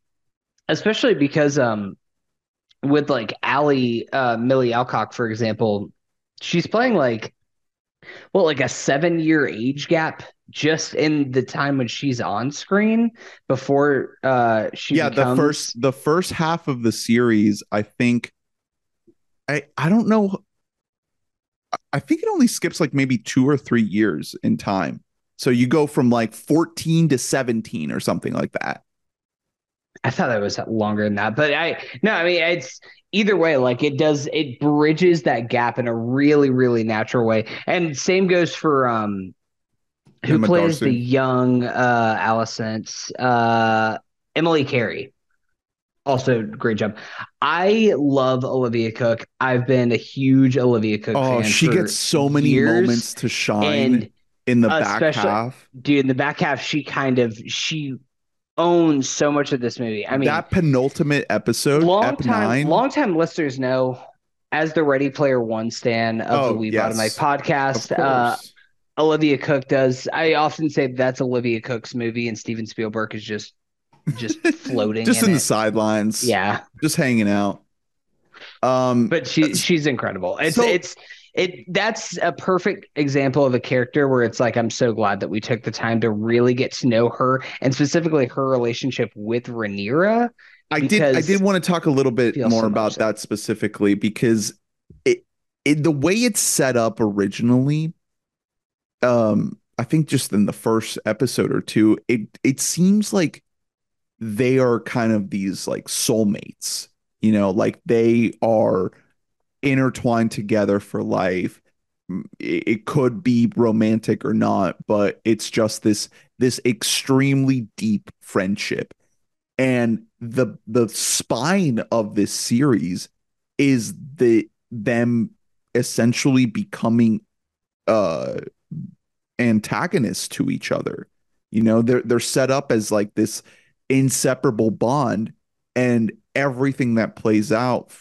especially because um, with like Allie uh, Millie Alcock, for example, she's playing like well, like a seven year age gap just in the time when she's on screen before uh she yeah becomes... the first the first half of the series i think i i don't know. I think it only skips like maybe two or three years in time. So you go from like 14 to 17 or something like that. I thought that was longer than that, but I no, I mean it's either way. Like it does, it bridges that gap in a really, really natural way. And same goes for um, who Emma plays Darcy. the young uh Alicent, uh, Emily Carey. Also, great job. I love Olivia Cooke. I've been a huge Olivia Cooke oh she gets so many years, moments to shine and in the back half dude, in the back half, she kind of she owns so much of this movie. I mean, that penultimate episode long time, 9 long time listeners know, as the Ready Player One stan of Oh, the We Bottom yes. Mic podcast, uh. Olivia Cooke does. I often say that's Olivia Cooke's movie, and Steven Spielberg is just just floating, just in, in the sidelines Yeah, just hanging out um but she she's incredible. It's So- it's it that's a perfect example of a character where it's like I'm so glad that we took the time to really get to know her and specifically her relationship with Rhaenyra. I did. I did want to talk a little bit more so about that specifically because it, it, the way it's set up originally, um, I think just in the first episode or two, it it seems like they are kind of these like soulmates. You know, like they are intertwined together for life. It, could be romantic or not, but it's just this this extremely deep friendship and the the spine of this series is the them essentially becoming uh antagonists to each other you know they're they're set up as like this inseparable bond and everything that plays out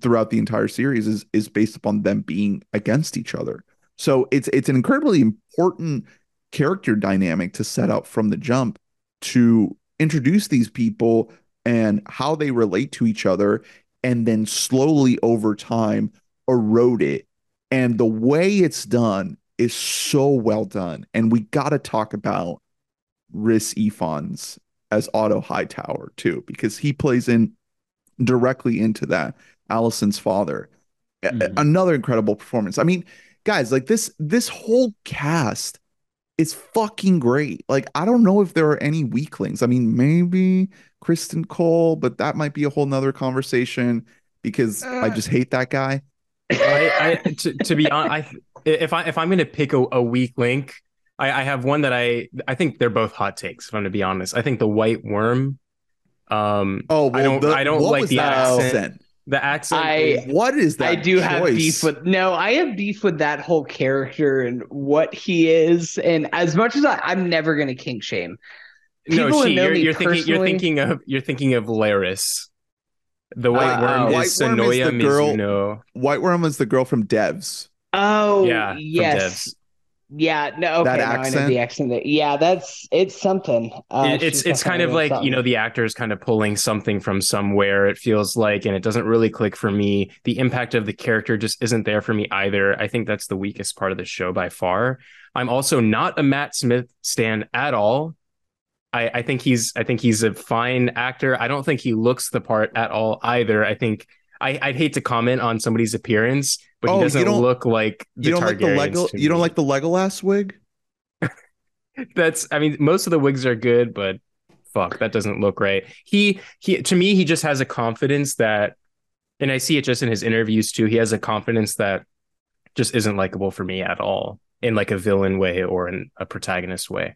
throughout the entire series is is based upon them being against each other. So it's it's an incredibly important character dynamic to set up from the jump to introduce these people and how they relate to each other and then slowly over time erode it. And the way it's done is so well done. And we got to talk about Rhys Ifans as Otto Hightower too because he plays in directly into that Alicent's father Mhm. another incredible performance i mean guys like this this whole cast is fucking great. Like, I don't know if there are any weaklings. I mean, maybe Criston Cole, but that might be a whole nother conversation because I Uh. just hate that guy. I, I to, to be honest, I if I if I'm going to pick a, a weak link, I, I have one that I I think they're both hot takes. If I'm to be honest, I think the white worm. Um, Oh, I don't- I don't like the that accent. The accent. I- is- What is that? I do have beef with no, I have beef with that whole character and what he is. And as much as I, I'm never gonna kink shame. no, people who she, know you're, me you're thinking you're thinking of you're thinking of Larys. The white Uh, worm is White Worm is Sonoya the girl- Mizuno. White Worm is the girl from Devs. Oh Yeah, from yes. Yeah, no, okay, That now I accent? the accent. that- Yeah, that's it's something. Uh, It- it's it's kind of definitely like you know the actor is kind of pulling something from somewhere it feels like and it doesn't really click for me. The impact of the character just isn't there for me either. I think that's the weakest part of the show by far. I'm also not a matt smith stan at all. I i think he's i think he's a fine actor. I don't think he looks the part at all either. I think I, I'd hate to comment on somebody's appearance, but Oh, he doesn't don't- look like the You don't like the Lego? to You don't like the Legolas wig? that's i mean most of the wigs are good but fuck that doesn't look right he he to me he just has a confidence that and i see it just in his interviews too he has a confidence that just isn't likable for me at all in like a villain way or in a protagonist way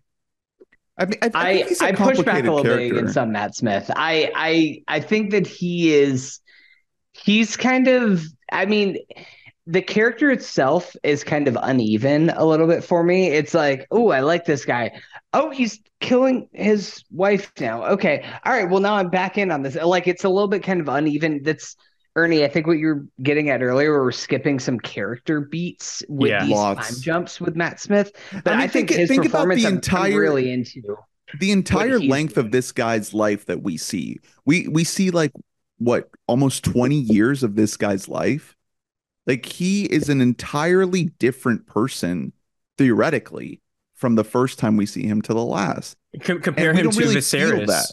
I mean, I, I, I he's a I push back a complicated little bit character. against on Matt Smith. I I I think that he is he's kind of I mean the character itself is kind of uneven a little bit for me. It's like, oh, I like this guy. Oh, he's killing his wife now. Okay. All right. Well, now I'm back in on this. Like it's a little bit kind of uneven. That's Ernie, I think what you're getting at earlier, where we're skipping some character beats with Yeah. these Lots. time jumps with Matt Smith. But I I, think, think- his think about performance the I'm- I'm entire- really into. the entire length doing. of this guy's life that we see we we see like what almost 20 years of this guy's life? Like he is an entirely different person theoretically from the first time we see him to the last. Com- compare him to really feel Viserys. that.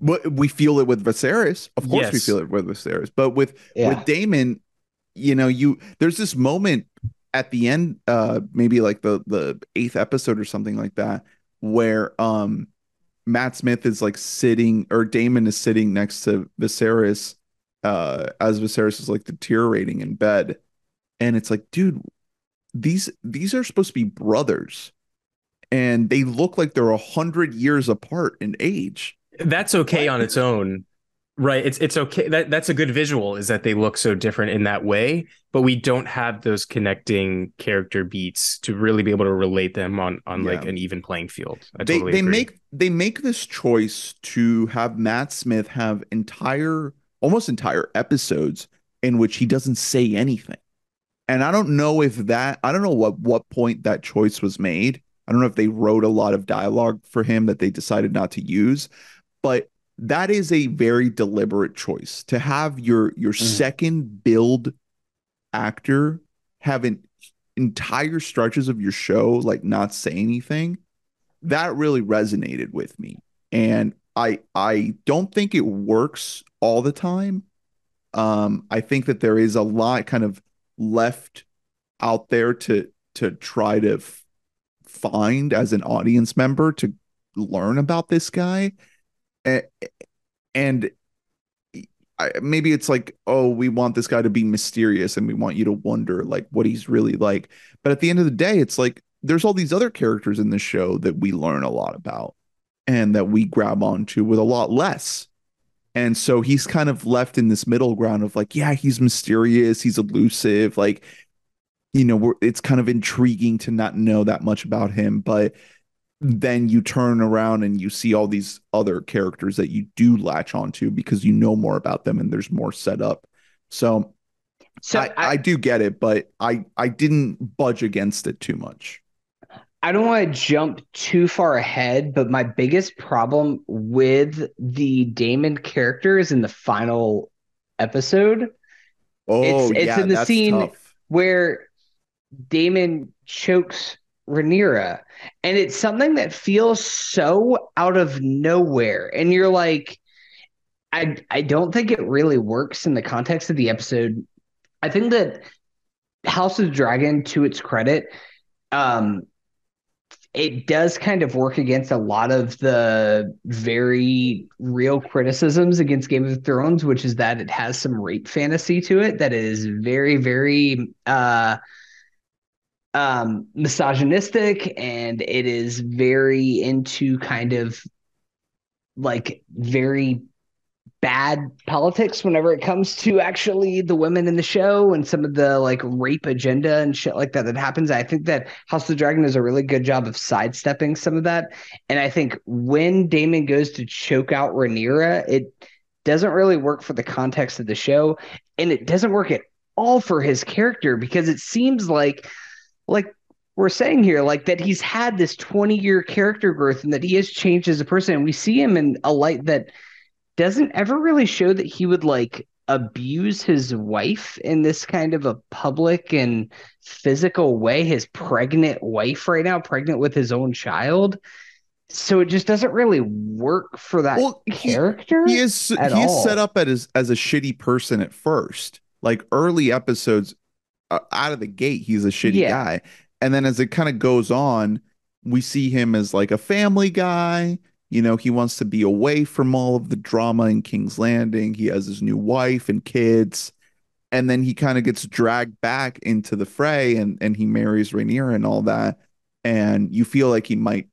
but we feel it with Viserys. Of course we feel it with Viserys. But with Yeah. with Daemon, you know, you there's this moment at the end, uh, maybe like the the eighth episode or something like that, where um Matt Smith is like sitting or Daemon is sitting next to Viserys, uh, as Viserys is like deteriorating in bed, and it's like, dude, these these are supposed to be brothers, and they look like they're a hundred years apart in age. that's okay on its own right it's it's okay that that's a good visual is that they look so different in that way but we don't have those connecting character beats to really be able to relate them on on like an even playing field I they totally they agree. make they make this choice to have Matt Smith have entire almost entire episodes in which he doesn't say anything. And I don't know if that I don't know what what point that choice was made. I don't know if they wrote a lot of dialogue for him that they decided not to use, but that is a very deliberate choice to have your your Mhm. second build actor have an entire stretches of your show like not say anything. That really resonated with me. And i i don't think it works all the time. Um i think that there is a lot kind of left out there to to try to f- find as an audience member to learn about this guy And maybe it's like oh we want this guy to be mysterious and we want you to wonder like what he's really like. But at the end of the day it's like there's all these other characters in the show that we learn a lot about and that we grab onto with a lot less. And so he's kind of left in this middle ground of like yeah he's mysterious he's elusive like you know it's kind of intriguing to not know that much about him but then you turn around and you see all these other characters that you do latch onto because you know more about them and there's more set up. So, So I, I, do get it, but I I didn't budge against it too much. I don't want to jump too far ahead, but my biggest problem with the Daemon character is in the final episode Oh, it's yeah, in the scene- tough. where Daemon chokes Rhaenyra, and it's something that feels so out of nowhere, and you're like, I I don't think it really works in the context of the episode. I think that House of Dragon, to its credit, um, it does kind of work against a lot of the very real criticisms against Game of Thrones, which is that it has some rape fantasy to it that is very, very uh um misogynistic and it is very into kind of like very bad politics whenever it comes to actually the women in the show and some of the like rape agenda and shit like that that happens. I think that House of the Dragon does a really good job of sidestepping some of that. And I think when Daemon goes to choke out Rhaenyra, it doesn't really work for the context of the show, and it doesn't work at all for his character because it seems like like we're saying here, like that he's had this 20 year character growth and that he has changed as a person. And we see him in a light that doesn't ever really show that he would like abuse his wife in this kind of a public and physical way. His pregnant wife right now, pregnant with his own child. So it just doesn't really work for that well, character. He, he is he all. is set up as as a shitty person at first. Like early episodes, Uh, out of the gate, he's a shitty yeah. guy, and then as it kind of goes on, we see him as like a family guy. You know, he wants to be away from all of the drama in King's Landing. He has his new wife and kids. And then he kind of gets dragged back into the fray and, and he marries Rhaenyra and all that. And you feel like he might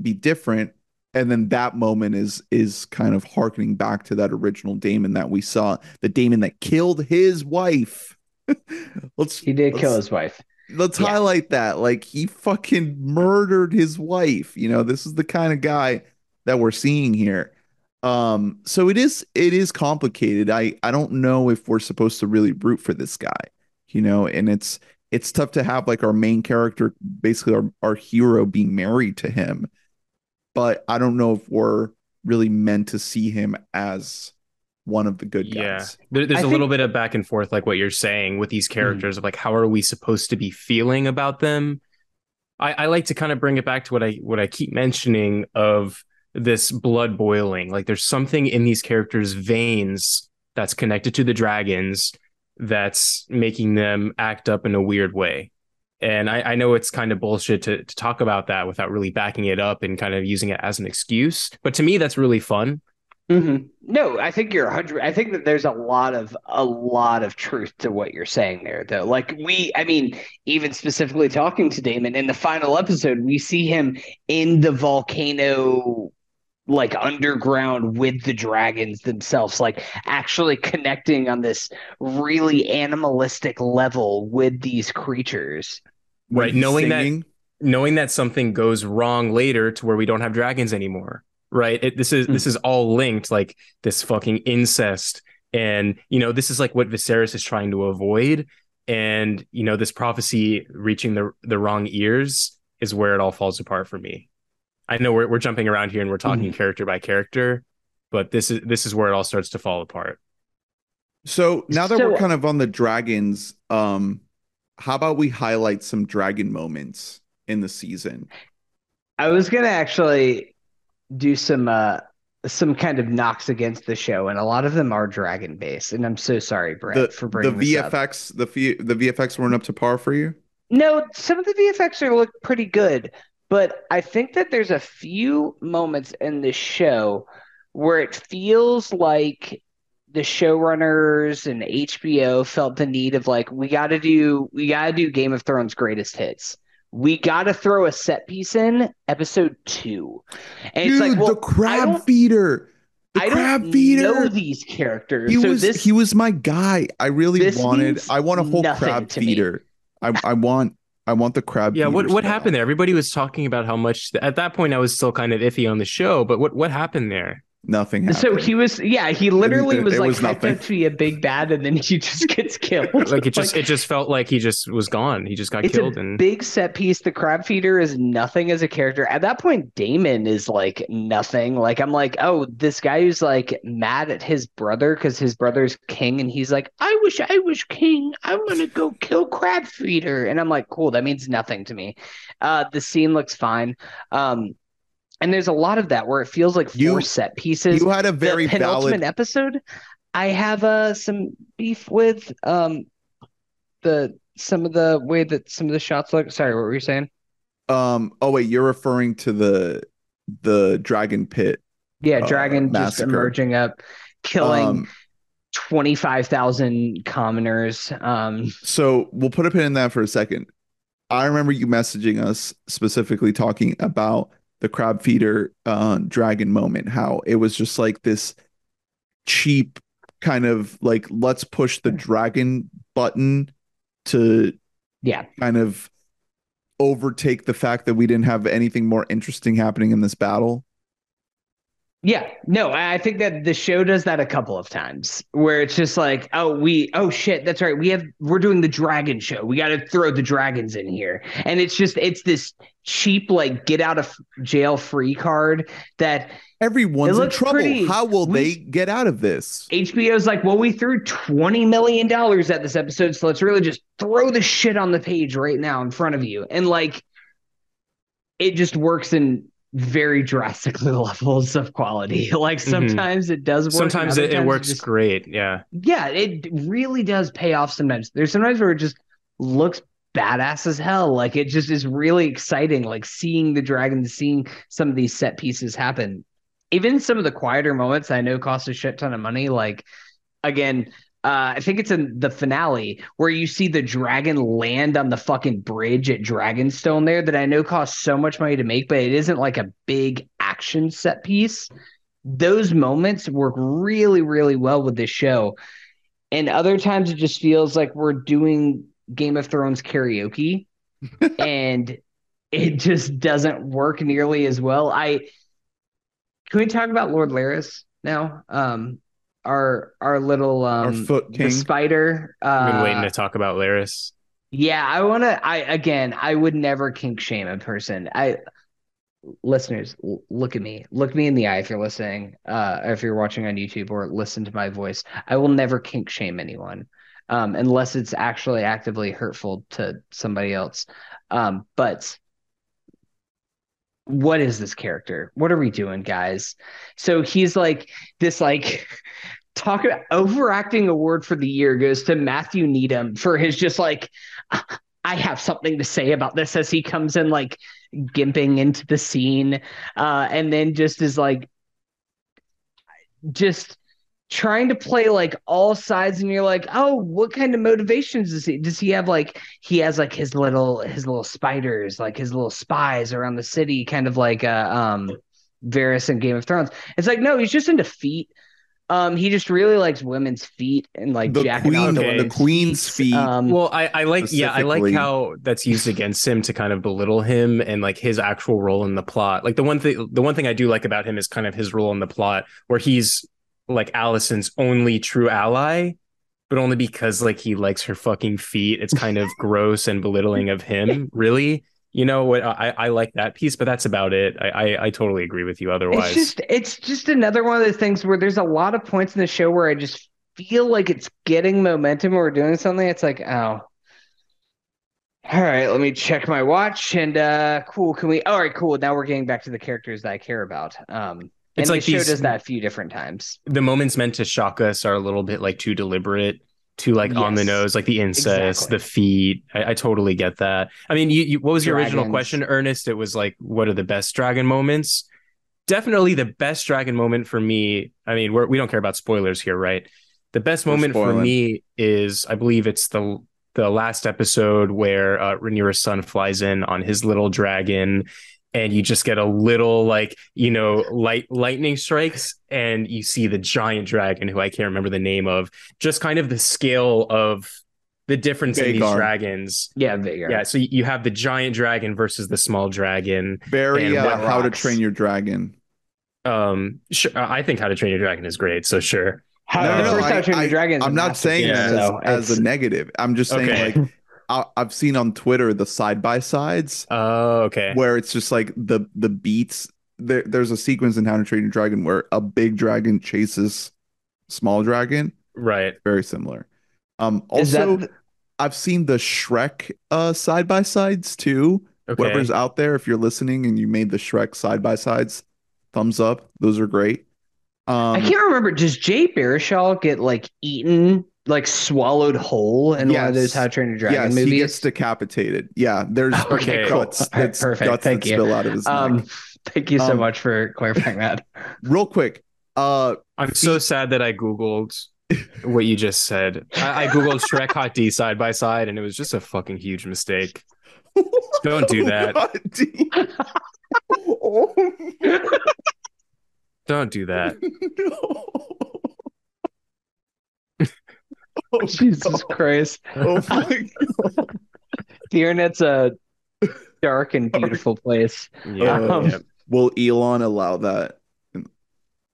be different. And then that moment is is kind of harkening back to that original Daemon that we saw, the Daemon that killed his wife. let's he did let's, kill his wife let's yeah. highlight that. Like he fucking murdered his wife. You know, this is the kind of guy that we're seeing here. Um, so it is it is complicated. I I don't know if we're supposed to really root for this guy, you know, and it's it's tough to have like our main character, basically our, our hero being married to him. But I don't know if we're really meant to see him as one of the good guys. Yeah. There, there's I a think... little bit of back and forth, like what you're saying with these characters mm. of like, how are we supposed to be feeling about them? I, I like to kind of bring it back to what I what I keep mentioning of this blood boiling. Like there's something in these characters' veins that's connected to the dragons that's making them act up in a weird way. And I, I know it's kind of bullshit to, to talk about that without really backing it up and kind of using it as an excuse. But to me, that's really fun Mm-hmm. No, I think you're 100. I think that there's a lot of a lot of truth to what you're saying there, though. Like we, I mean, even specifically talking to Daemon in the final episode, we see him in the volcano, like underground with the dragons themselves, like actually connecting on this really animalistic level with these creatures. Right, knowing Singing. that knowing that something goes wrong later to where we don't have dragons anymore right? It, this is mm. this is all linked, like this fucking incest, and you know this is like what Viserys is trying to avoid, and you know this prophecy reaching the the wrong ears is where it all falls apart for me. I know we're we're jumping around here and we're talking mm. character by character, but this is this is where it all starts to fall apart. So now that so, we're kind of on the dragons, um, how about we highlight some dragon moments in the season? I was gonna actually do some uh some kind of knocks against the show, and a lot of them are dragon based. And I'm so sorry, Brett, the, for bringing the VFX. The the VFX weren't up to par for you. No, some of the VFX are look pretty good, but I think that there's a few moments in the show where it feels like the showrunners and HBO felt the need of like we got to do we got to do Game of Thrones greatest hits we got to throw a set piece in episode two. And Dude, it's like, well, the crab feeder. The I crab don't feeder. know these characters. He so was this, he was my guy. I really wanted. I want a whole crab feeder. I I want I want the crab. Yeah. What what happened there? Everybody was talking about how much. At that point, I was still kind of iffy on the show. But what what happened there? Nothing happened. So he was, yeah, he literally it, was it like was hyped up to be a big bad, and then he just gets killed. like it just, like, it just felt like he just was gone. He just got it's killed. A and big set piece. The crab feeder is nothing as a character. At that point, Daemon is like nothing. Like I'm like, oh, this guy who's like mad at his brother because his brother's king, and he's like, I wish I was king. I'm gonna go kill crab feeder, and I'm like, cool. That means nothing to me. Uh, the scene looks fine. Um, and there's a lot of that where it feels like four you, set pieces. You had a very the penultimate valid... episode. I have uh, some beef with um the some of the way that some of the shots look. Sorry, what were you saying? Um. Oh wait, you're referring to the the dragon pit. Yeah, uh, dragon uh, just emerging up, killing. Um, 25,000 commoners. Um, so we'll put a pin in that for a second. I remember you messaging us specifically talking about the crab feeder uh, dragon moment how it was just like this cheap kind of like let's push the dragon button to yeah. kind of overtake the fact that we didn't have anything more interesting happening in this battle Yeah, no, I think that the show does that a couple of times where it's just like, oh, we, oh shit, that's right. We have, we're doing the dragon show. We got to throw the dragons in here. And it's just, it's this cheap, like, get out of jail free card that Everyone's in trouble. pretty- How will we- they get out of this? HBO's like, well, we threw $20 million at this episode. So let's really just throw the shit on the page right now in front of you. And like, it just works in very drastically levels of quality. Like Mhm. sometimes it does work. Sometimes it, it works just- great. Yeah. yeah, it really does pay off sometimes. There's sometimes where it just looks badass as hell. Like it just is really exciting. Like seeing the dragons, seeing some of these set pieces happen. Even some of the quieter moments I know cost a shit ton of money. Like again, uh, I think it's in the finale where you see the dragon land on the fucking bridge at Dragonstone there that I know costs so much money to make, but it isn't like a big action set piece. Those moments work really, really well with this show. And other times it just feels like we're doing Game of Thrones karaoke and it just doesn't work nearly as well. I can we talk about Lord Larys now? Um our our little um Our foot the king. spider. I've been Uh, waiting to talk about Larys. yeah, I want to. I again, I would never kink shame a person. I listeners, l- look at me. Look me in the eye if you're listening, uh, if you're watching on YouTube or listen to my voice. I will never kink shame anyone, um, unless it's actually actively hurtful to somebody else. Um, but what is this character? What are we doing, guys? So he's like this, like talk about overacting award for the year goes to Matthew Needham for his just like I have something to say about this as he comes in like gimping into the scene uh and then just is like just trying to play like all sides and you're like oh what kind of motivations does he does he have like he has like his little his little spiders like his little spies around the city kind of like uh um Varys in Game of Thrones it's like no he's just into feet um he just really likes women's feet and like the jacking queen, to Okay. the queen's feet. um Well, I, I like yeah, I like how that's used against him to kind of belittle him and like his actual role in the plot. Like the one thing the one thing I do like about him is kind of his role in the plot where he's like Alicent's only true ally, but only because like he likes her fucking feet. It's kind of gross and belittling of him, really. You know what I, I like that piece, but that's about it. I, I I totally agree with you otherwise. It's just it's just another one of those things where there's a lot of points in the show where I just feel like it's getting momentum or doing something. It's like, oh. All right, let me check my watch and uh cool. Can we all right, cool. Now we're getting back to the characters that I care about. Um and It's like the show does that a few different times. the moments meant to shock us are a little bit like too deliberate too like on the nose like the incest Exactly. the feet. I, I totally get that. I mean you, you what was your original question ernest? It was like what are the best dragon moments? Definitely the best dragon moment for me i mean we're, we don't care about spoilers here right? The best We're moment for me is i believe it's the the last episode where uh, Rhaenyra's son flies in on his little dragon and you just get a little like you know light lightning strikes and you see the giant dragon who I can't remember the name of just kind of the scale of the difference in these dragons Yeah, Vhagar. yeah so you- you have the giant dragon versus the small dragon Very and uh, How to. Train Your Dragon. um sure, I think How to Train Your Dragon is great so sure How, No, the no, first I- How to Train Your I- Dragon is a I'm not saying that Yeah. so as, as a negative. I'm just saying Okay. like I, I've seen on Twitter the side by sides oh okay where it's just like the the beats. There, there's a sequence in How to Train Your Dragon where a big dragon chases small dragon. right Very similar. Um, Is that also, I've seen the Shrek uh side by sides too. okay Whoever's out there, if you're listening and you made the Shrek side by sides, thumbs up. Those are great. Um, I can't remember. Does Jay Baruchel get like eaten, like swallowed whole in one of those How to Train Your Dragon yes, movies? he gets decapitated. Yeah, there's Okay, guts. All right, That's perfect. guts Thank that you. spill out of his um, neck. thank you so Um, much for clarifying that. Real quick, uh, I'm so sad that I googled what you just said. I, I googled Shrek Hot D side by side, and it was just a fucking huge mistake. Don't do that. Don't do that. no. Oh, Jesus God. Christ, Oh my the internet's a dark and beautiful place. Yeah. Um, yeah. Will Elon allow that?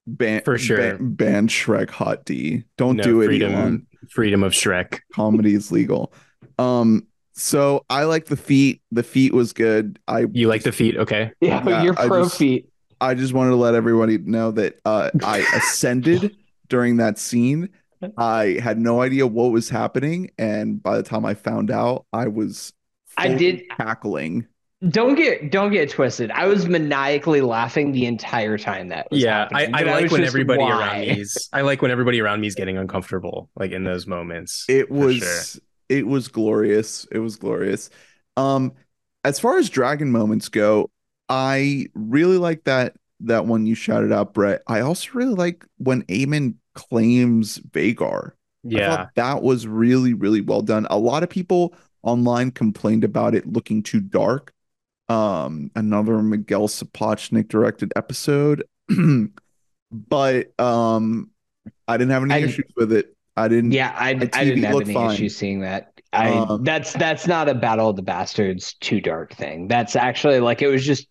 ban For sure. ban, ban Shrek hot D. Don't No, do it, freedom, Elon. freedom of Shrek. Comedy is legal. Um, so I like the feet. The feet was good. I You like the feet? Okay. Yeah, Yeah, you're I pro just- feet. I just wanted to let everybody know that uh, I ascended during that scene. I had no idea what was happening, and by the time I found out, I was I did- tackling. Don't get don't get twisted. I was maniacally laughing the entire time that was yeah, I, happening, I like was when everybody why? around me is. I like when everybody around me is getting uncomfortable, like in those moments. It was sure. it was glorious. It was glorious. Um, as far as dragon moments go, I really like that that one you shouted out, Brett. I also really like when Aemon claims Vhagar. I Yeah, thought that was really, really well done. A lot of people online complained about it looking too dark. Um, another Miguel Sapochnik directed episode, but um, I didn't have any I- issues with it. I didn't. Yeah, I, I didn't have any fine. issues seeing that. I Um, that's that's not a Battle of the Bastards too dark thing. That's actually like it was just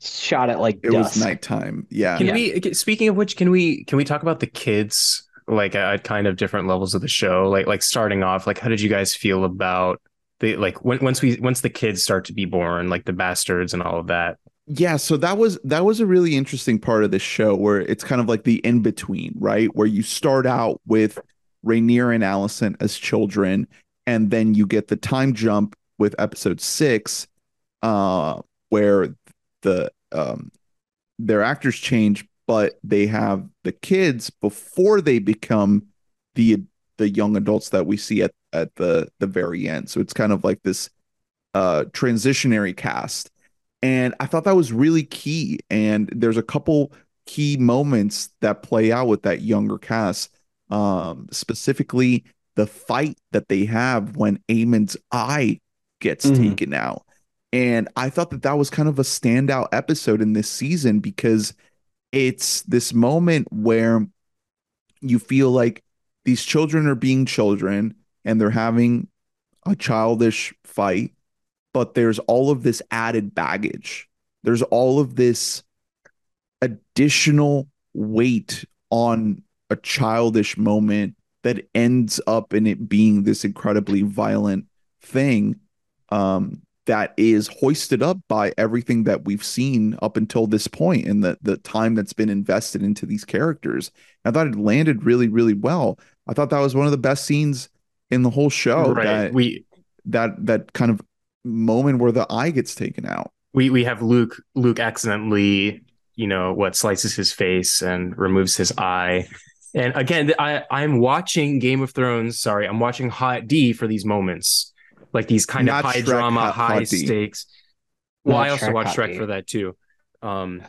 shot at like It dusk. was nighttime. Yeah. Can Yeah. we? Speaking of which, can we can we talk about the kids like at kind of different levels of the show? Like like starting off, like how did you guys feel about the like when, once we once the kids start to be born, like the bastards and all of that? Yeah, so that was that was a really interesting part of the show where it's kind of like the in between, right? Where you start out with Rhaenyra and Alicent as children, and then you get the time jump with episode six, uh, where the um their actors change, but they have the kids before they become the the young adults that we see at at the the very end. So it's kind of like this uh transitionary cast and I thought that was really key. And there's a couple key moments that play out with that younger cast, um, specifically the fight that they have when Aemond's eye gets Mhm. taken out. And I thought that that was kind of a standout episode in this season because it's this moment where you feel like these children are being children and they're having a childish fight but there's all of this added baggage. There's all of this additional weight on a childish moment that ends up in it being this incredibly violent thing um, that is hoisted up by everything that we've seen up until this point and the, the time that's been invested into these characters. I thought it landed really, really well. I thought that was one of the best scenes in the whole show. right. That, we that that kind of moment where the eye gets taken out. we we have Luke Luke accidentally you know what slices his face and removes his eye. And again, I I'm watching Game of Thrones. Sorry, I'm watching Hot D for these moments, like these kind Not of high Shrek drama, Hot- high Hot stakes. Well, Not I also Shrek watch Hot Shrek D. for that too. Um,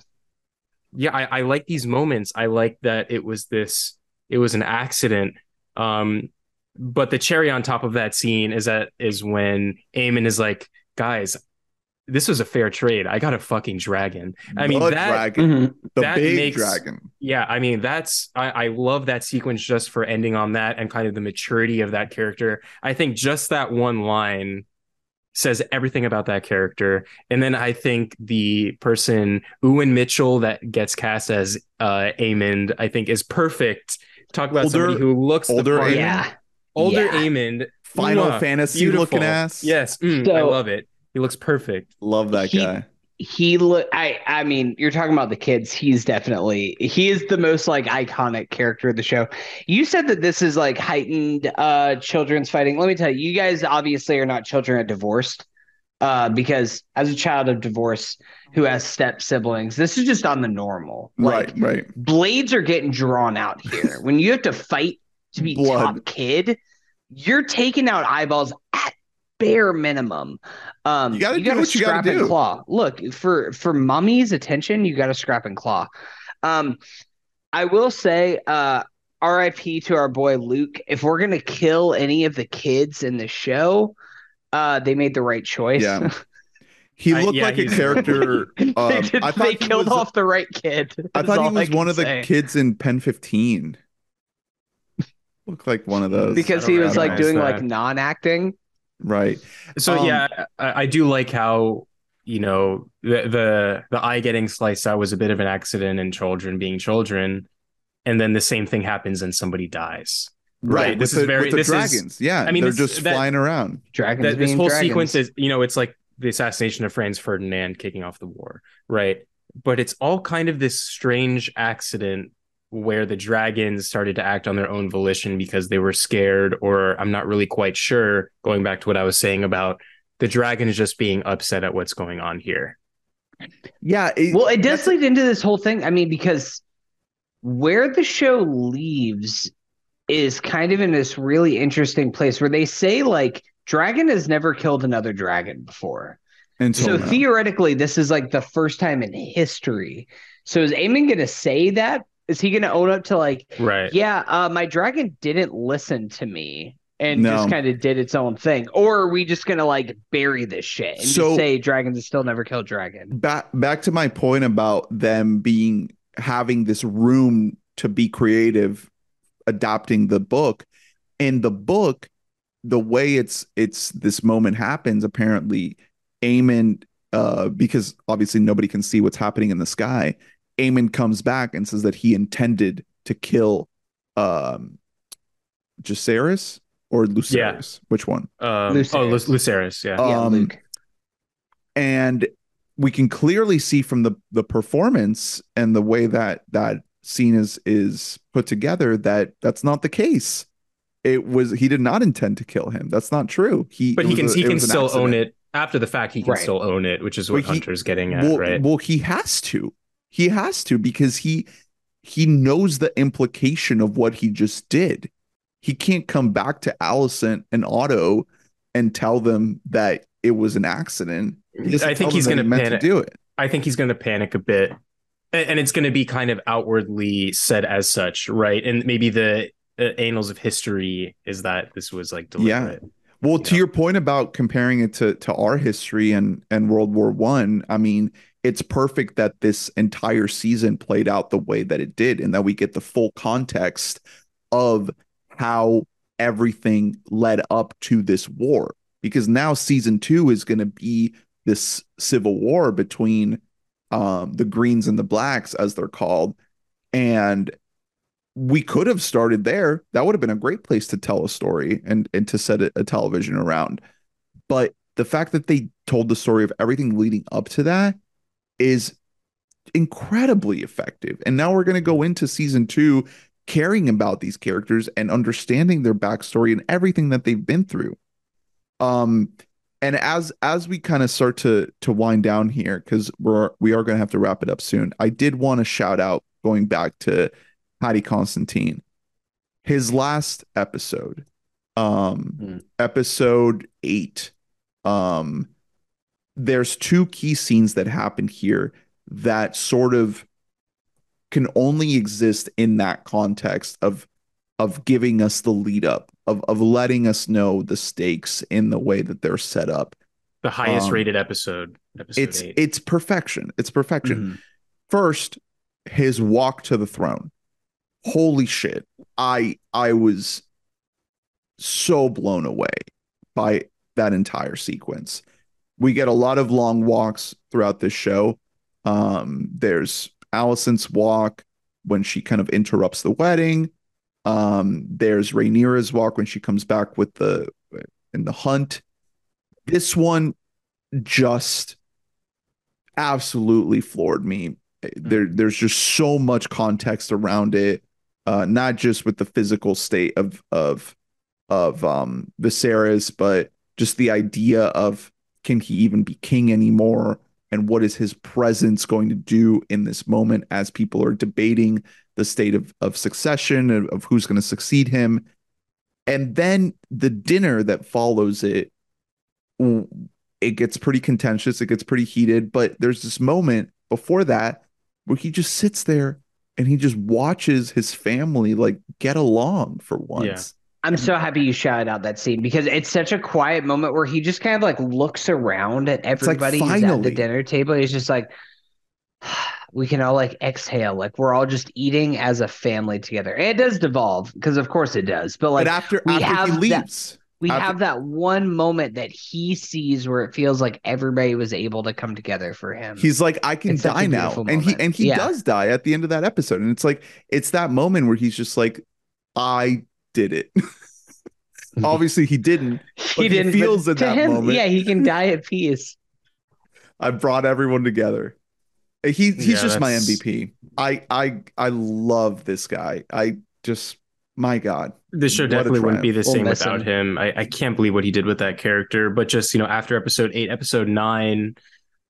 yeah, I, I like these moments. I like that it was this. It was an accident. Um, but the cherry on top of that scene is that is when Aemond is like, guys, this was a fair trade. I got a fucking dragon. I mean, the that- dragon, Mhm. the that big makes- dragon. Yeah, I mean that's I, I love that sequence just for ending on that and kind of the maturity of that character. I think just that one line says everything about that character. And then I think the person Ewan Mitchell that gets cast as uh Aemond, I think is perfect. Talk about Older- somebody who looks older the part. Yeah. older Yeah. Aemond, Final Mwah. Fantasy Beautiful. looking ass. Yes, mm, I love it. He looks perfect. love that He- guy. he look i i mean you're talking about the kids he's definitely he is the most like iconic character of the show you said that this is like heightened uh children's fighting let me tell you you guys obviously are not children of divorced uh because as a child of divorce who has step siblings this is just on the normal like right, right. blades are getting drawn out here when you have to fight to be Blood. top kid you're taking out eyeballs at bare minimum um You gotta do what you gotta scrap and do. claw look for for mummy's attention you gotta scrap and claw um i will say uh rip to our boy luke if we're gonna kill any of the kids in the show uh they made the right choice Yeah. He I- looked yeah, like a he's- character. they, Um, did- I thought he killed was- off the right kid I thought he was can one of the kids in Pen 15. Looked like one of those. because he was like doing that. like non-acting right. So Um, yeah, I, I do like how you know the the the eye getting sliced out was a bit of an accident and children being children. and then the same thing happens and somebody dies. Right. Right, this with is the, very- with the this is- dragons. yeah. I mean, they're this- just that- flying around. Dragons That, this whole dragons. sequence is, you know, it's like the assassination of Franz Ferdinand kicking off the war, right? But it's all kind of this strange accident where the dragons started to act on their own volition because they were scared, or I'm not really quite sure. Going back to what I was saying about the dragons just being upset at what's going on here. Yeah. it- Well, it does lead into this whole thing. I mean, because where the show leaves is kind of in this really interesting place where they say like dragon has never killed another dragon before. until so now. theoretically, this is like the first time in history. So is Aemond going to say that? Is he going to own up to like, Right. yeah, uh, my dragon didn't listen to me and No. just kind of did its own thing, or are we just going to like bury this shit and So- just say dragons have still never killed dragon? back back to my point about them being having this room to be creative adapting the book in the book the way it's it's this moment happens apparently Aemond uh because obviously nobody can see what's happening in the sky Aemond comes back and says that he intended to kill um Jacaerys or Lucerys which one Um, oh, Lucerys. Lu- Lucerys. Yeah. yeah, Um, Luke. and we can clearly see from the the performance and the way that that scene is is put together that that's not the case it was he did not intend to kill him that's not true he but he can a- he can was an still own it after the fact. He can Right. still own it, which is what But he- Hunter's getting at, well, right? well he has to he has to because he he knows the implication of what he just did he can't come back to Alicent and Otto and tell them that it was an accident He has to I think he's going to panic. to do it I think he's going to panic a bit, and, it's going to be kind of outwardly said as such, right? And maybe the uh, annals of history is that this was like Yeah. deliberate. Well, to Yeah. your point about comparing it to to our history and and World War One, I, mean, it's perfect that this entire season played out the way that it did, and that we get the full context of how everything led up to this war. Because now season two is going to be this civil war between um, the Greens and the Blacks, as they're called, and we could have started there. That would have been a great place to tell a story and and to set a, a television around. But the fact that they told the story of everything leading up to that is incredibly effective. And now we're going to go into season 2 caring about these characters and understanding their backstory and everything that they've been through. Um and as as we kind of start to to wind down here cuz we're we are going to have to wrap it up soon. I did want to shout out going back to Paddy Considine. His last episode, um, Hmm. episode eight, um, there's two key scenes that happen here that sort of can only exist in that context of of giving us the lead up of of letting us know the stakes in the way that they're set up. The highest Um, rated episode, episode It's eight. it's perfection. It's perfection Mhm. first his walk to the throne holy shit i i was so blown away by that entire sequence we get a lot of long walks throughout this show. Um there's Alicent's walk when she kind of interrupts the wedding. Um there's Rhaenyra's walk when she comes back with the in the hunt. This one just absolutely floored me. There there's just so much context around it uh not just with the physical state of of of um Viserys but just the idea of can he even be king anymore? And what is his presence going to do in this moment as people are debating the state of of succession of, of who's going to succeed him? And then the dinner that follows it it gets pretty contentious it gets pretty heated but there's this moment before that where he just sits there and he just watches his family like get along for once I'm so happy you shouted out that scene because it's such a quiet moment where he just kind of like looks around at like, everybody who's at the dinner table. He's just like, we can all like exhale, like we're all just eating as a family together. And it does devolve because, of course, it does. But like, but after we after he have that- we After- have that one moment that he sees where it feels like everybody was able to come together for him. He's like, I can It's die now, beautiful and he and he Yeah. does die at the end of that episode, and it's like it's that moment where he's just like, I did it. Obviously, he didn't. but he didn't, but feels in to that him, moment. Yeah, he can die at peace. I brought everyone together. He he's Yeah, just my MVP. I I I love this guy. I just my God. This show definitely wouldn't be the We'll same miss without him. I, I can't believe what he did with that character. But just, you know, after episode eight, episode nine,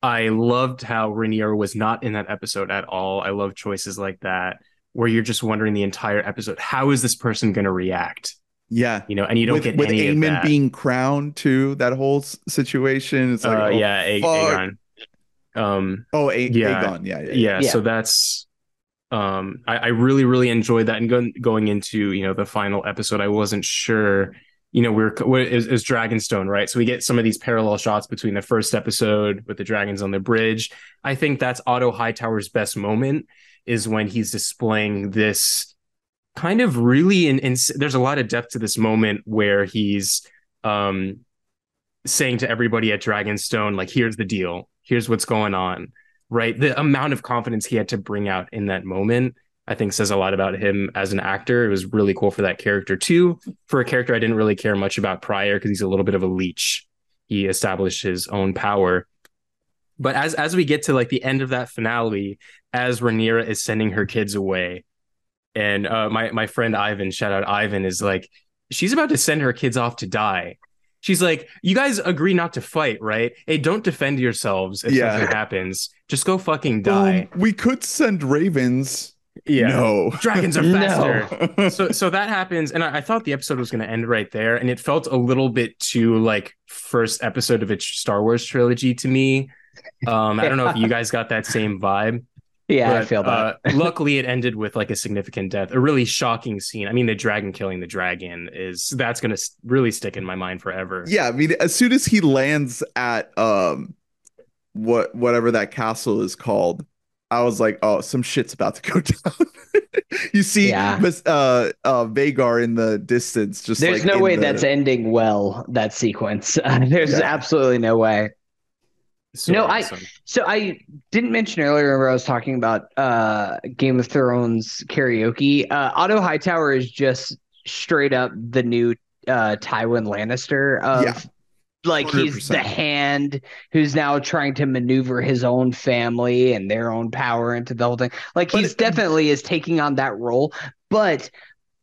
I loved how Rhaenyra was not in that episode at all. I love choices like that where you're just wondering the entire episode, how is this person going to react? Yeah. You know, and you don't with get with any of Aemond that. being crowned too, that whole s- situation. It's like, uh, oh, yeah, A- fuck. Aegon. Um, Oh, A- Yeah. Aegon. Yeah, yeah, yeah, Yeah. so that's um I, I really really enjoyed that and going going into you know the final episode i wasn't sure you know we're what is, is dragonstone right? So we get some of these parallel shots between the first episode with the dragons on the bridge. I think that's otto hightower's best moment is when he's displaying this kind of really in, in there's a lot of depth to this moment where he's um saying to everybody at dragonstone like here's the deal. Here's what's going on right? The amount of confidence he had to bring out in that moment, I think says a lot about him as an actor. It was really cool for that character too. For a character I didn't really care much about prior because he's a little bit of a leech. He established his own power. But as as we get to like the end of that finale, as Rhaenyra is sending her kids away, and uh, my my friend Ivan, shout out Ivan, is like, she's about to send her kids off to die. She's like, you guys agree not to fight, right? Hey, don't defend yourselves if Yeah. something happens. Just go fucking die. Um, we could send ravens. Yeah. No. Dragons are No. faster. so so that happens, and I, I thought the episode was going to end right there, and it felt a little bit too like first episode of its Star Wars trilogy to me. Um, I don't know if you guys got that same vibe. Yeah, I feel that. uh, luckily, it ended with like a significant death, a really shocking scene. I mean, the dragon killing the dragon is that's going to really stick in my mind forever. yeah, I mean, as soon as he lands at um, what whatever that castle is called, I was like, oh, some shit's about to go down. you see, Yeah. Uh, uh, Vhagar in the distance, just There's like no way the- that's ending well, that sequence. There's Yeah. absolutely no way. So No, I- So I didn't mention earlier where I was talking about uh Game of Thrones karaoke. Uh Otto Hightower is just straight up the new uh Tywin Lannister of Yeah. Like he's the hand who's now trying to maneuver his own family and their own power into the whole thing. Like But he's it- definitely is taking on that role, but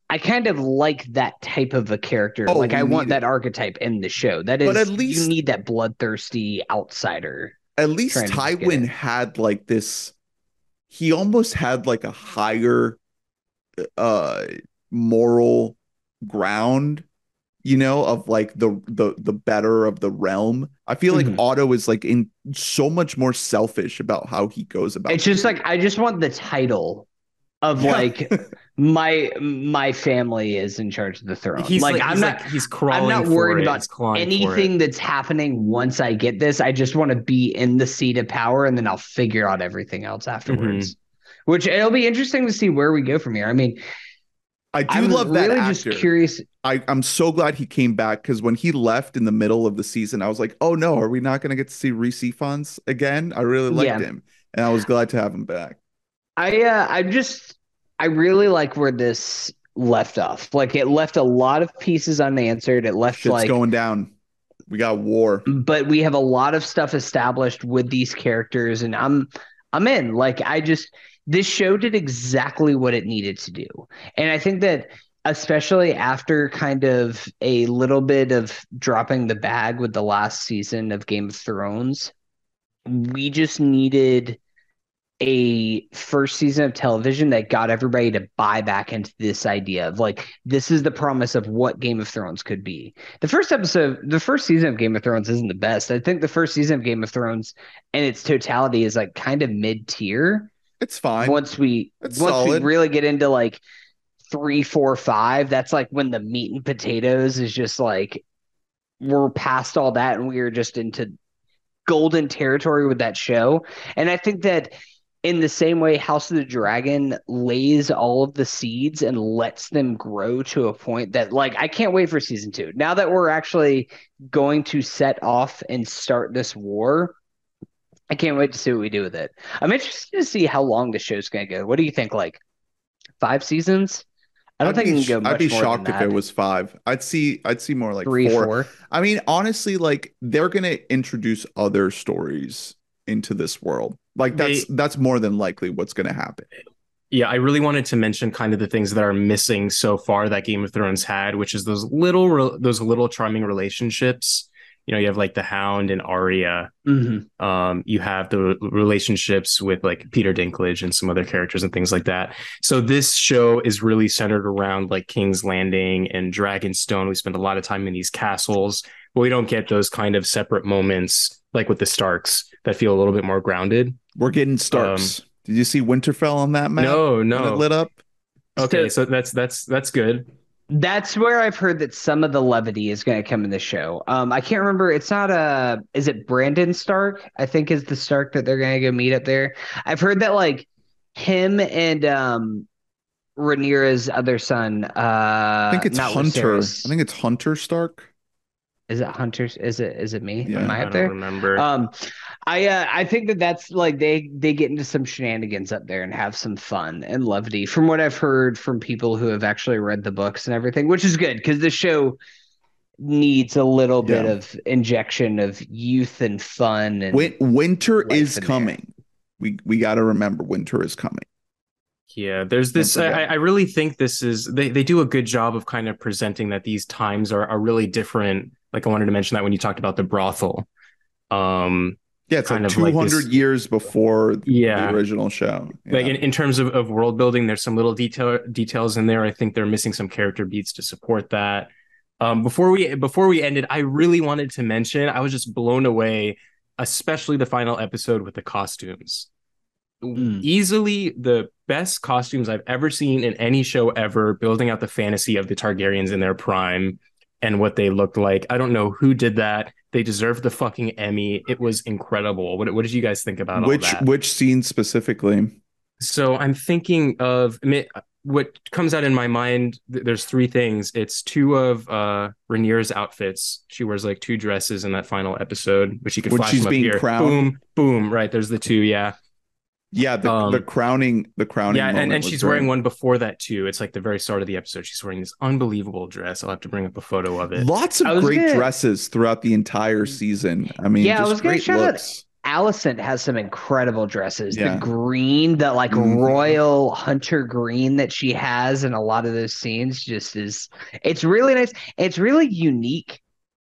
I kind of like that type of a character. Oh, like I want need that archetype in the show. That is But at you need that bloodthirsty outsider. at least trying to just get Tywin had like this he almost had like a higher uh moral ground you know of like the the the better of the realm i feel like Mhm. otto is like in so much more selfish about how he goes about It's just like I just want the title of Yeah. like my my family is in charge of the throne. He's like, like, I'm he's not like he's crawling. I'm not worried about he's clawing for it. anything that's happening once I get this. I just want to be in the seat of power and then I'll figure out everything else afterwards. Mm-hmm. Which it'll be interesting to see where we go from here. I mean, i do love that. I'm love that really just curious. I, i'm so glad he came back because when he left in the middle of the season i was like oh no are we not going to get to see Rhys Ifans again i really liked Yeah. him and i was glad to have him back I uh I just I really like where this left off. Like it left a lot of pieces unanswered. It left shit's like going down we got war but we have a lot of stuff established with these characters and i'm i'm in like i just this show did exactly what it needed to do and i think that especially after kind of a little bit of dropping the bag with the last season of game of thrones we just needed a first season of television that got everybody to buy back into this idea of like this is the promise of what Game of Thrones could be. The first episode, the first season of Game of Thrones isn't the best. I think the first season of Game of Thrones in its totality is like kind of mid tier. It's fine Once we It's once solid. we really get into like three, four, five, that's like when the meat and potatoes is just like we're past all that and we are just into golden territory with that show. And I think that in the same way House of the Dragon lays all of the seeds and lets them grow to a point that like I can't wait for season 2. Now that we're actually going to set off and start this war, I can't wait to see what we do with it. I'm interested to see how long the show's going to go. What do you think like 5 seasons? I don't I'd think be, it can go much I'd be more shocked than if it was five. I'd see I'd see more like 3 four. 4. I mean, honestly, like they're gonna introduce other stories into this world. Like that's They- that's more than likely what's gonna happen. Yeah, I really wanted to mention kind of the things that are missing so far that Game of Thrones had, which is those little re- those little charming relationships. You know, you have like the Hound and Arya. Mhm. Um, you have the relationships with like Peter Dinklage and some other characters and things like that. So this show is really centered around like King's Landing and Dragonstone. We spend a lot of time in these castles, but we don't get those kind of separate moments like with the Starks that feel a little bit more grounded. We're getting Starks. Did you see Winterfell on that map? no, When it no. lit up. Okay, So- so that's that's that's good. That's where I've heard that some of the levity is going to come in the show. Um, I can't remember. It's not a. Is it Brandon Stark? I think is the Stark that they're going to go meet up there. I've heard that like him and um, Rhaenyra's other son. Uh, I think it's not Hunter. Viserys. I think it's Hunter Stark. is it Hunter's? Is it is it me? Yeah, Am I up there? I up don't there? remember. Um, I uh, I think that that's like they they get into some shenanigans up there and have some fun and levity from what I've heard from people who have actually read the books and everything, which is good because the show needs a little bit of injection of youth and fun and Win- winter is in there. coming. We we got to remember winter is coming. Yeah, there's this. I. I really think this is they, they do a good job of kind of presenting that these times are, are really different. Like I wanted to mention that when you talked about the brothel. Um, Yeah, it's Kind like of like 200 this- years before yeah, the original show. like in, in terms of, of world building, there's some little detail details in there. I think they're missing some character beats to support that. Um, before we before we ended, I really wanted to mention I was just blown away, especially the final episode with the costumes. Mm. Easily the best costumes I've ever seen in any show ever, building out the fantasy of the Targaryens in their prime and what they looked like. I don't know who did that. They deserved the fucking Emmy. It was incredible. What, what did you guys think about which all that? which scene specifically? So I'm thinking of what comes out in my mind. There's three things. It's two of uh Rhaenyra's outfits. She wears like two dresses in that final episode, which you could When flash she's being here. crowned? Boom, boom. Right, there's the two. Yeah, Yeah, the, Um, the crowning the crowning. yeah, and, and she's great. wearing one before that too. It's like the very start of the episode. She's wearing this unbelievable dress. I'll have to bring up a photo of it. Lots of great gonna- dresses throughout the entire season. I mean, Yeah, I just was gonna great shout out- looks. Allison has some incredible dresses. Yeah. The green, the like Mhm. royal hunter green that she has in a lot of those scenes just is it's really nice. It's really unique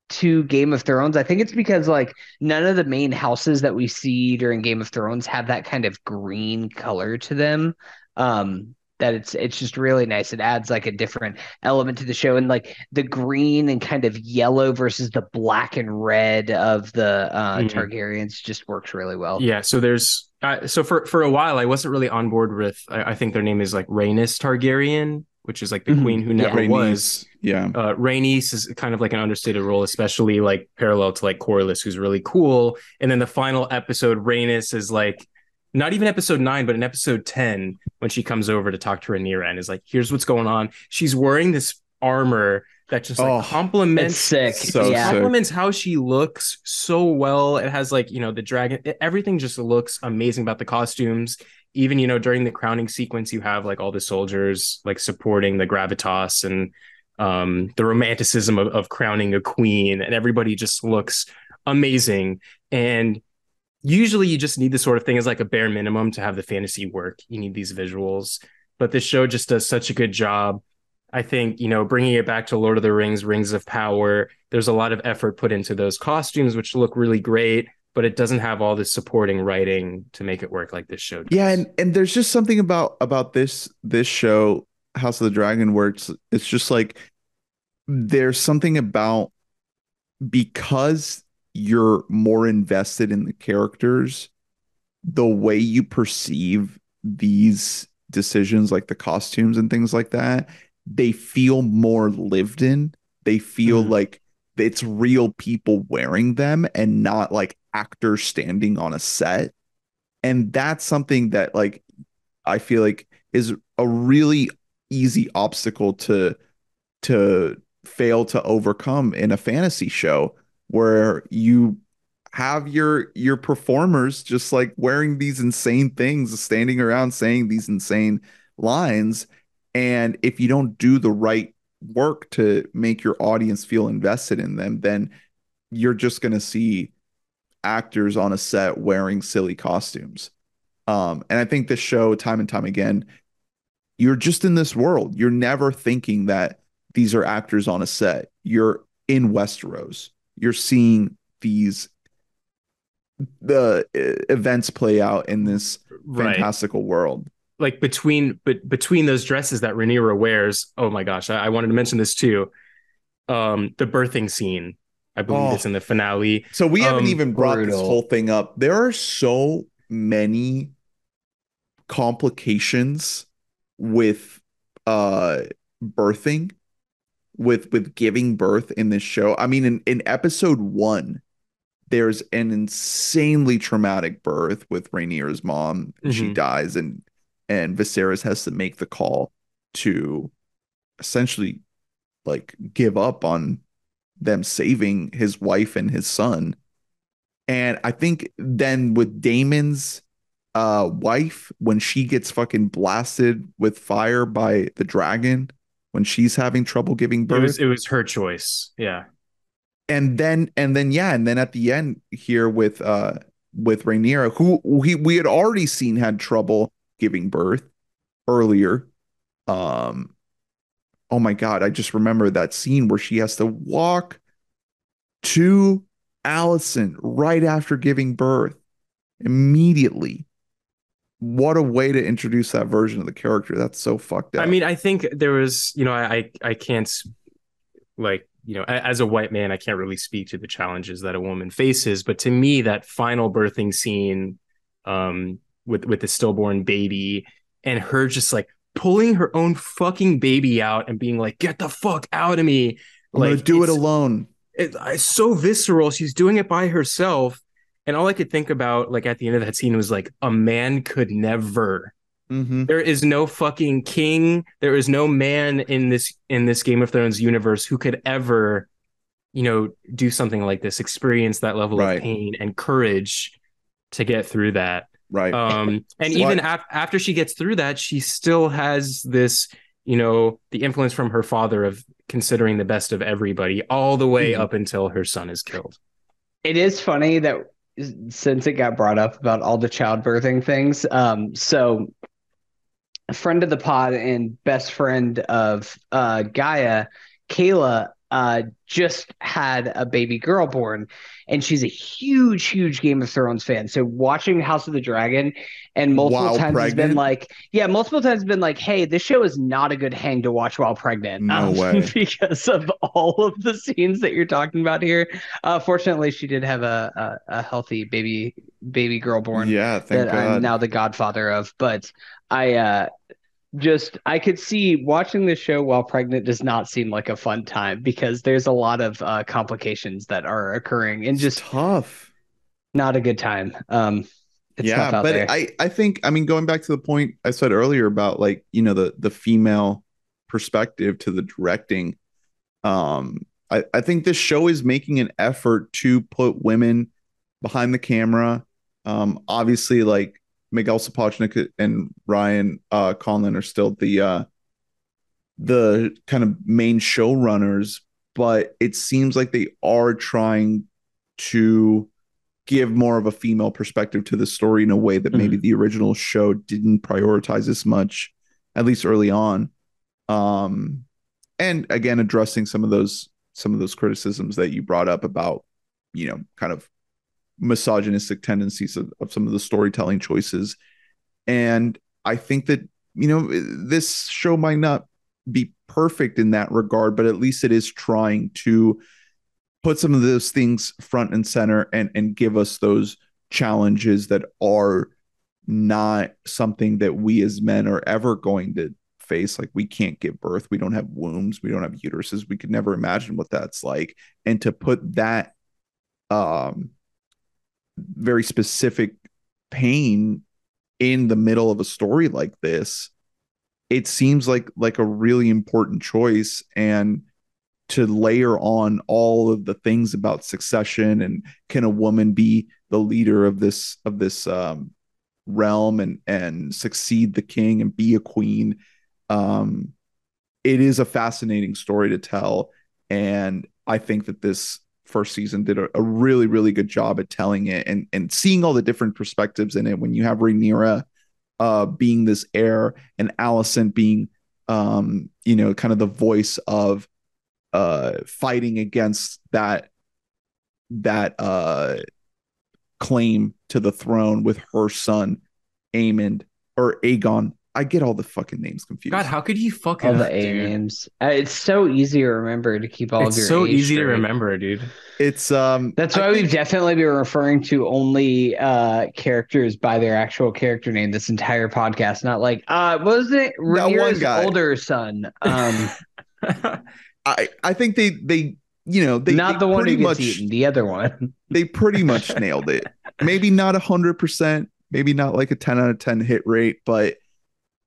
to Game of Thrones. I think it's because like none of the main houses that we see during Game of Thrones have that kind of green color to them. Um that it's it's just really nice. It adds like a different element to the show and like the green and kind of yellow versus the black and red of the uh Mhm. Targaryens just works really well. Yeah, so there's uh, so for for a while I wasn't really on board with I, I think their name is like Rhaenys Targaryen, which is like the Mhm. queen who never Rhaenys, was. Yeah. Uh, Rhaenys is kind of like an understated role, especially like parallel to like Corlys, who's really cool. And then the final episode, Rhaenys is like not even episode nine, but in episode ten when she comes over to talk to Rhaenyra and is like, "Here's what's going on." She's wearing this armor that just like Oh, complements sick. So yeah. sick. complements how she looks so well. It has like, you know, the dragon, it- everything just looks amazing about the costumes. Even, you know, during the crowning sequence, you have like all the soldiers like supporting the gravitas and um the romanticism of, of crowning a queen, and everybody just looks amazing. And usually you just need this sort of thing as like a bare minimum to have the fantasy work. You need these visuals, but this show just does such a good job. I think, you know, bringing it back to Lord of the Rings, Rings of Power, there's a lot of effort put into those costumes, which look really great, but it doesn't have all this supporting writing to make it work like this show does. Yeah, and and there's just something about about this this show, House of the Dragon, where it's it's just like there's something about because you're more invested in the characters, the way you perceive these decisions, like the costumes and things like that, they feel more lived in. They feel Mhm. like it's real people wearing them and not like actors standing on a set. And that's something that like I feel like is a really easy obstacle to to fail to overcome in a fantasy show where you have your your performers just like wearing these insane things standing around saying these insane lines. And if you don't do the right work to make your audience feel invested in them then you're just going to see actors on a set wearing silly costumes um and i think this show time and time again you're just in this world you're never thinking that these are actors on a set. You're in Westeros. You're seeing these the uh, events play out in this Right. fantastical world. like between but between those dresses that Rhaenyra wears. Oh my gosh, I, I wanted to mention this too. Um, the birthing scene, I believe Oh. it's in the finale. So we haven't Um, even brought this whole thing up. There are so many complications with uh birthing with with giving birth in this show. I mean in in episode 1 there's an insanely traumatic birth with Rhaenyra's mom. She Mhm. dies and and Viserys has to make the call to essentially like give up on them saving his wife and his son. And I think then with Daemon's uh wife when she gets fucking blasted with fire by the dragon when she's having trouble giving It birth was it was her choice. Yeah. and then and then yeah and then at the end here with uh with Rhaenyra who we we had already seen had trouble giving birth earlier um oh my god I just remember that scene where she has to walk to Alicent right after giving birth. Immediately. What a way to introduce that version of the character. That's so fucked up. I mean, I think there was, you know, I I, can't like, you know, as a white man, I can't really speak to the challenges that a woman faces, but to me, that final birthing scene, um, with with the stillborn baby and her just like pulling her own fucking baby out and being like, "Get the fuck out of me!" I'm gonna do it alone it, it's so visceral. She's doing it by herself. And all I could think about, like at the end of that scene, was like, a man could never. Mhm. There is no fucking king. There is no man in this in this Game of Thrones universe who could ever, you know, do something like this, experience that level Right. of pain and courage to get through that. Right Um, and So even I- af- after she gets through that, she still has this, you know, the influence from her father of considering the best of everybody all the way Mhm. up until her son is killed. It is funny that since it got brought up about all the childbirthing things, um, so a friend of the pod and best friend of uh, Gaia, Kayla, uh, just had a baby girl born, and she's a huge, huge Game of Thrones fan. So watching House of the Dragon, and multiple While times has been like, yeah, multiple times has been like, hey, this show is not a good hang to watch while pregnant. No way. because of all of the scenes that you're talking about here. Uh, fortunately, she did have a, a, a healthy baby baby girl born yeah thank that god I'm now the godfather of. But I uh, just I could see watching this show while pregnant does not seem like a fun time because there's a lot of uh, complications that are occurring and It's just tough not a good time. Um, it's yeah tough out but there. i i think i mean going back to the point i said earlier about like you know the the female perspective to the directing um i i think this show is making an effort to put women behind the camera um obviously like miguel sapochnik and ryan uh Condal are still the uh the kind of main showrunners but it seems like they are trying to give more of a female perspective to the story in a way that maybe the original show didn't prioritize as much at least early on. Um and again addressing some of those some of those criticisms that you brought up about you know kind of misogynistic tendencies of, of some of the storytelling choices. And i think that you know this show might not be perfect in that regard but at least it is trying to put some of those things front and center and and give us those challenges that are not something that we as men are ever going to face. Like we can't give birth. We don't have wombs. We don't have uteruses. We could never imagine what that's like. And to put that um very specific pain in the middle of a story like this it seems like like a really important choice and to layer on all of the things about succession and can a woman be the leader of this of this um, realm and and succeed the king and be a queen. Um it is a fascinating story to tell. And i think that this first season did a, a really really good job at telling it and and seeing all the different perspectives in it when you have Rhaenyra uh being this heir and Alicent being um you know kind of the voice of uh fighting against that that uh claim to the throne with her son Aemond or Aegon. I get all the fucking names confused. God, how could you fucking all the A dude? names. Uh, it's so easy to remember to keep all It's of your. so A's easy to remember, dude. It's um That's why think- we've definitely been referring to only uh characters by their actual character name this entire podcast. Not like uh what was it? one Rhaenyra's older son. Um I I think they they you know they not they the one who pretty gets much eaten, the other one. they pretty much nailed it. Maybe not a hundred percent, maybe not like a ten out of ten hit rate, but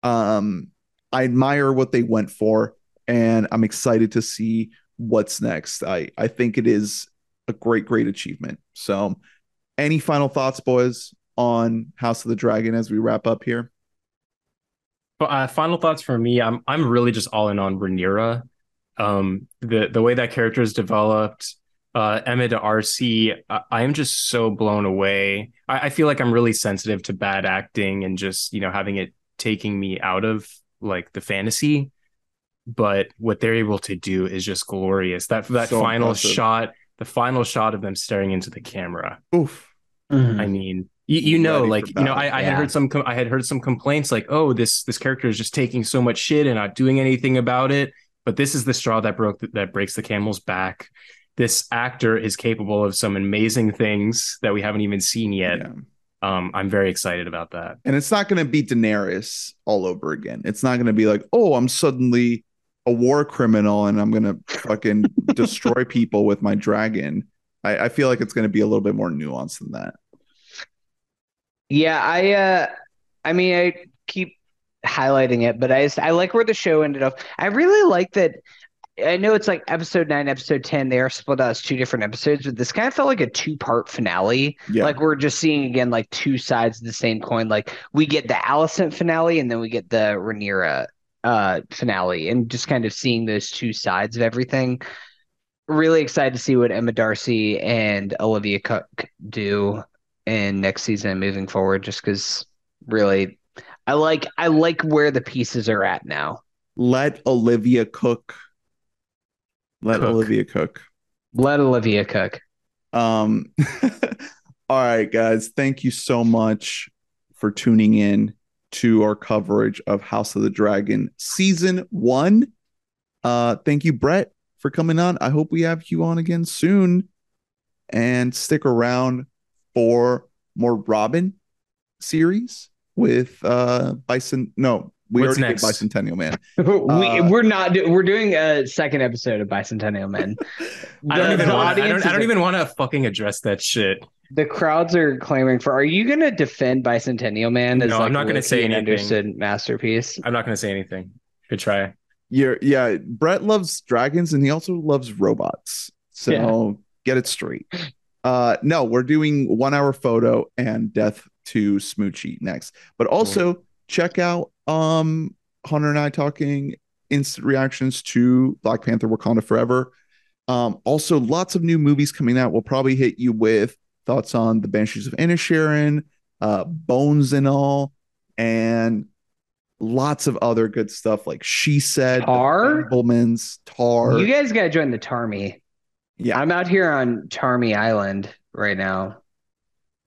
um, I admire what they went for, and I'm excited to see what's next. I I think it is a great great achievement. So, any final thoughts, boys, on House of the Dragon as we wrap up here? Uh, final thoughts for me, I'm I'm really just all in on Rhaenyra. Um, the the way that character is developed, uh, Emma D'Arcy, I, I am just so blown away. I, I feel like I'm really sensitive to bad acting and just you know having it taking me out of like the fantasy. But what they're able to do is just glorious. That that So final impressive. shot, the final shot of them staring into the camera. Oof. Mm-hmm. I mean, you, you know, Ready like you know, battle. I, I had heard some, com- I had heard some complaints like, oh, this this character is just taking so much shit and not doing anything about it. But this is the straw that broke that breaks the camel's back. This actor is capable of some amazing things that we haven't even seen yet. Yeah. Um, I'm very excited about that. And it's not going to be Daenerys all over again. It's not going to be like, oh, I'm suddenly a war criminal and I'm going to fucking destroy people with my dragon. I, I feel like it's going to be a little bit more nuanced than that. Yeah, I uh I mean I keep highlighting it, but I just, I like where the show ended up. I really like that I know it's like episode 9, episode 10 they are split out as two different episodes, but this kind of felt like a two-part finale. Yeah. Like we're just seeing again like two sides of the same coin. Like we get the Alicent finale and then we get the Rhaenyra uh finale and just kind of seeing those two sides of everything. Really excited to see what Emma D'Arcy and Olivia Cooke do in next season and moving forward just because really I like I like where the pieces are at now. Let Olivia cook. Let Cook. Olivia cook. Let Olivia cook. Um, all right, guys. Thank you so much for tuning in to our coverage of House of the Dragon season one. Uh, thank you, Brett, for coming on. I hope we have you on again soon. And stick around for more Robin series with uh Bison. No, we What's already next? did Bicentennial Man. we Uh, we're not we're doing a second episode of Bicentennial Men. I don't even the want. I don't. I don't even want to fucking address that shit. The crowds are clamoring for. Are you going to defend Bicentennial Man as No, like I'm not gonna gonna say anything. understood masterpiece? I'm not going to say anything. Good try. Yeah, yeah. Brett loves dragons and he also loves robots. So Yeah. get it straight. Uh no, we're doing one hour photo and Death to Smoochy next. But also check out um Hunter and I talking instant reactions to Black Panther Wakanda Forever. Um, also lots of new movies coming out. We'll probably hit you with thoughts on the Banshees of Inisherin, uh, Bones and all, and lots of other good stuff like She Said, Tar? Bullman's Tar. You guys got to join the Tarmy. yeah. I'm out here on Tarmy Island right now.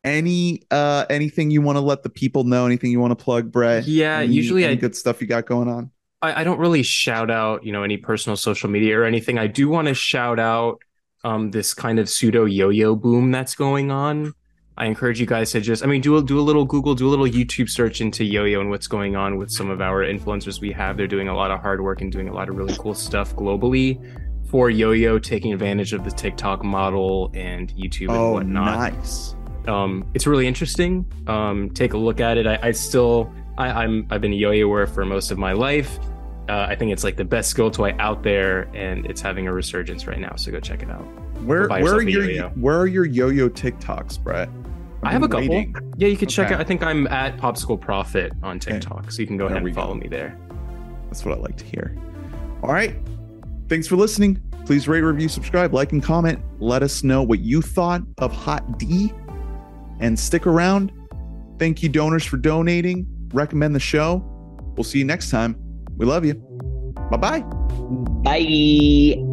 Any uh anything you want to let the people know? Anything you want to plug, Brett? Yeah, Any- usually any I- good stuff you got going on. I, I don't really shout out, you know, any personal social media or anything. I do want to shout out um this kind of pseudo yo-yo boom that's going on. I encourage you guys to just, I mean, do a, do a little Google, do a little YouTube search into yo-yo and what's going on with some of our influencers we have. They're doing a lot of hard work and doing a lot of really cool stuff globally for yo-yo, taking advantage of the TikTok model and YouTube and Oh, whatnot. nice. Um, it's really interesting. Um, take a look at it. I, I still, I, I'm, I've been a yo-yoer for most of my life. Uh, I think it's like the best skill toy out there, and it's having a resurgence right now. So go check it out. Where where are your yo-yo. where are your yo-yo TikToks, Brett? I've I have a couple. waiting. Yeah, you can check Okay. out. I think I'm at Popsicle Profit on Okay. TikTok, so you can go There ahead and go. follow me there. That's what I like to hear. All right. Thanks for listening. Please rate, review, subscribe, like, and comment. Let us know what you thought of Hot D and stick around. Thank you, donors, for donating. Recommend the show. We'll see you next time. We love you. Bye bye. Bye.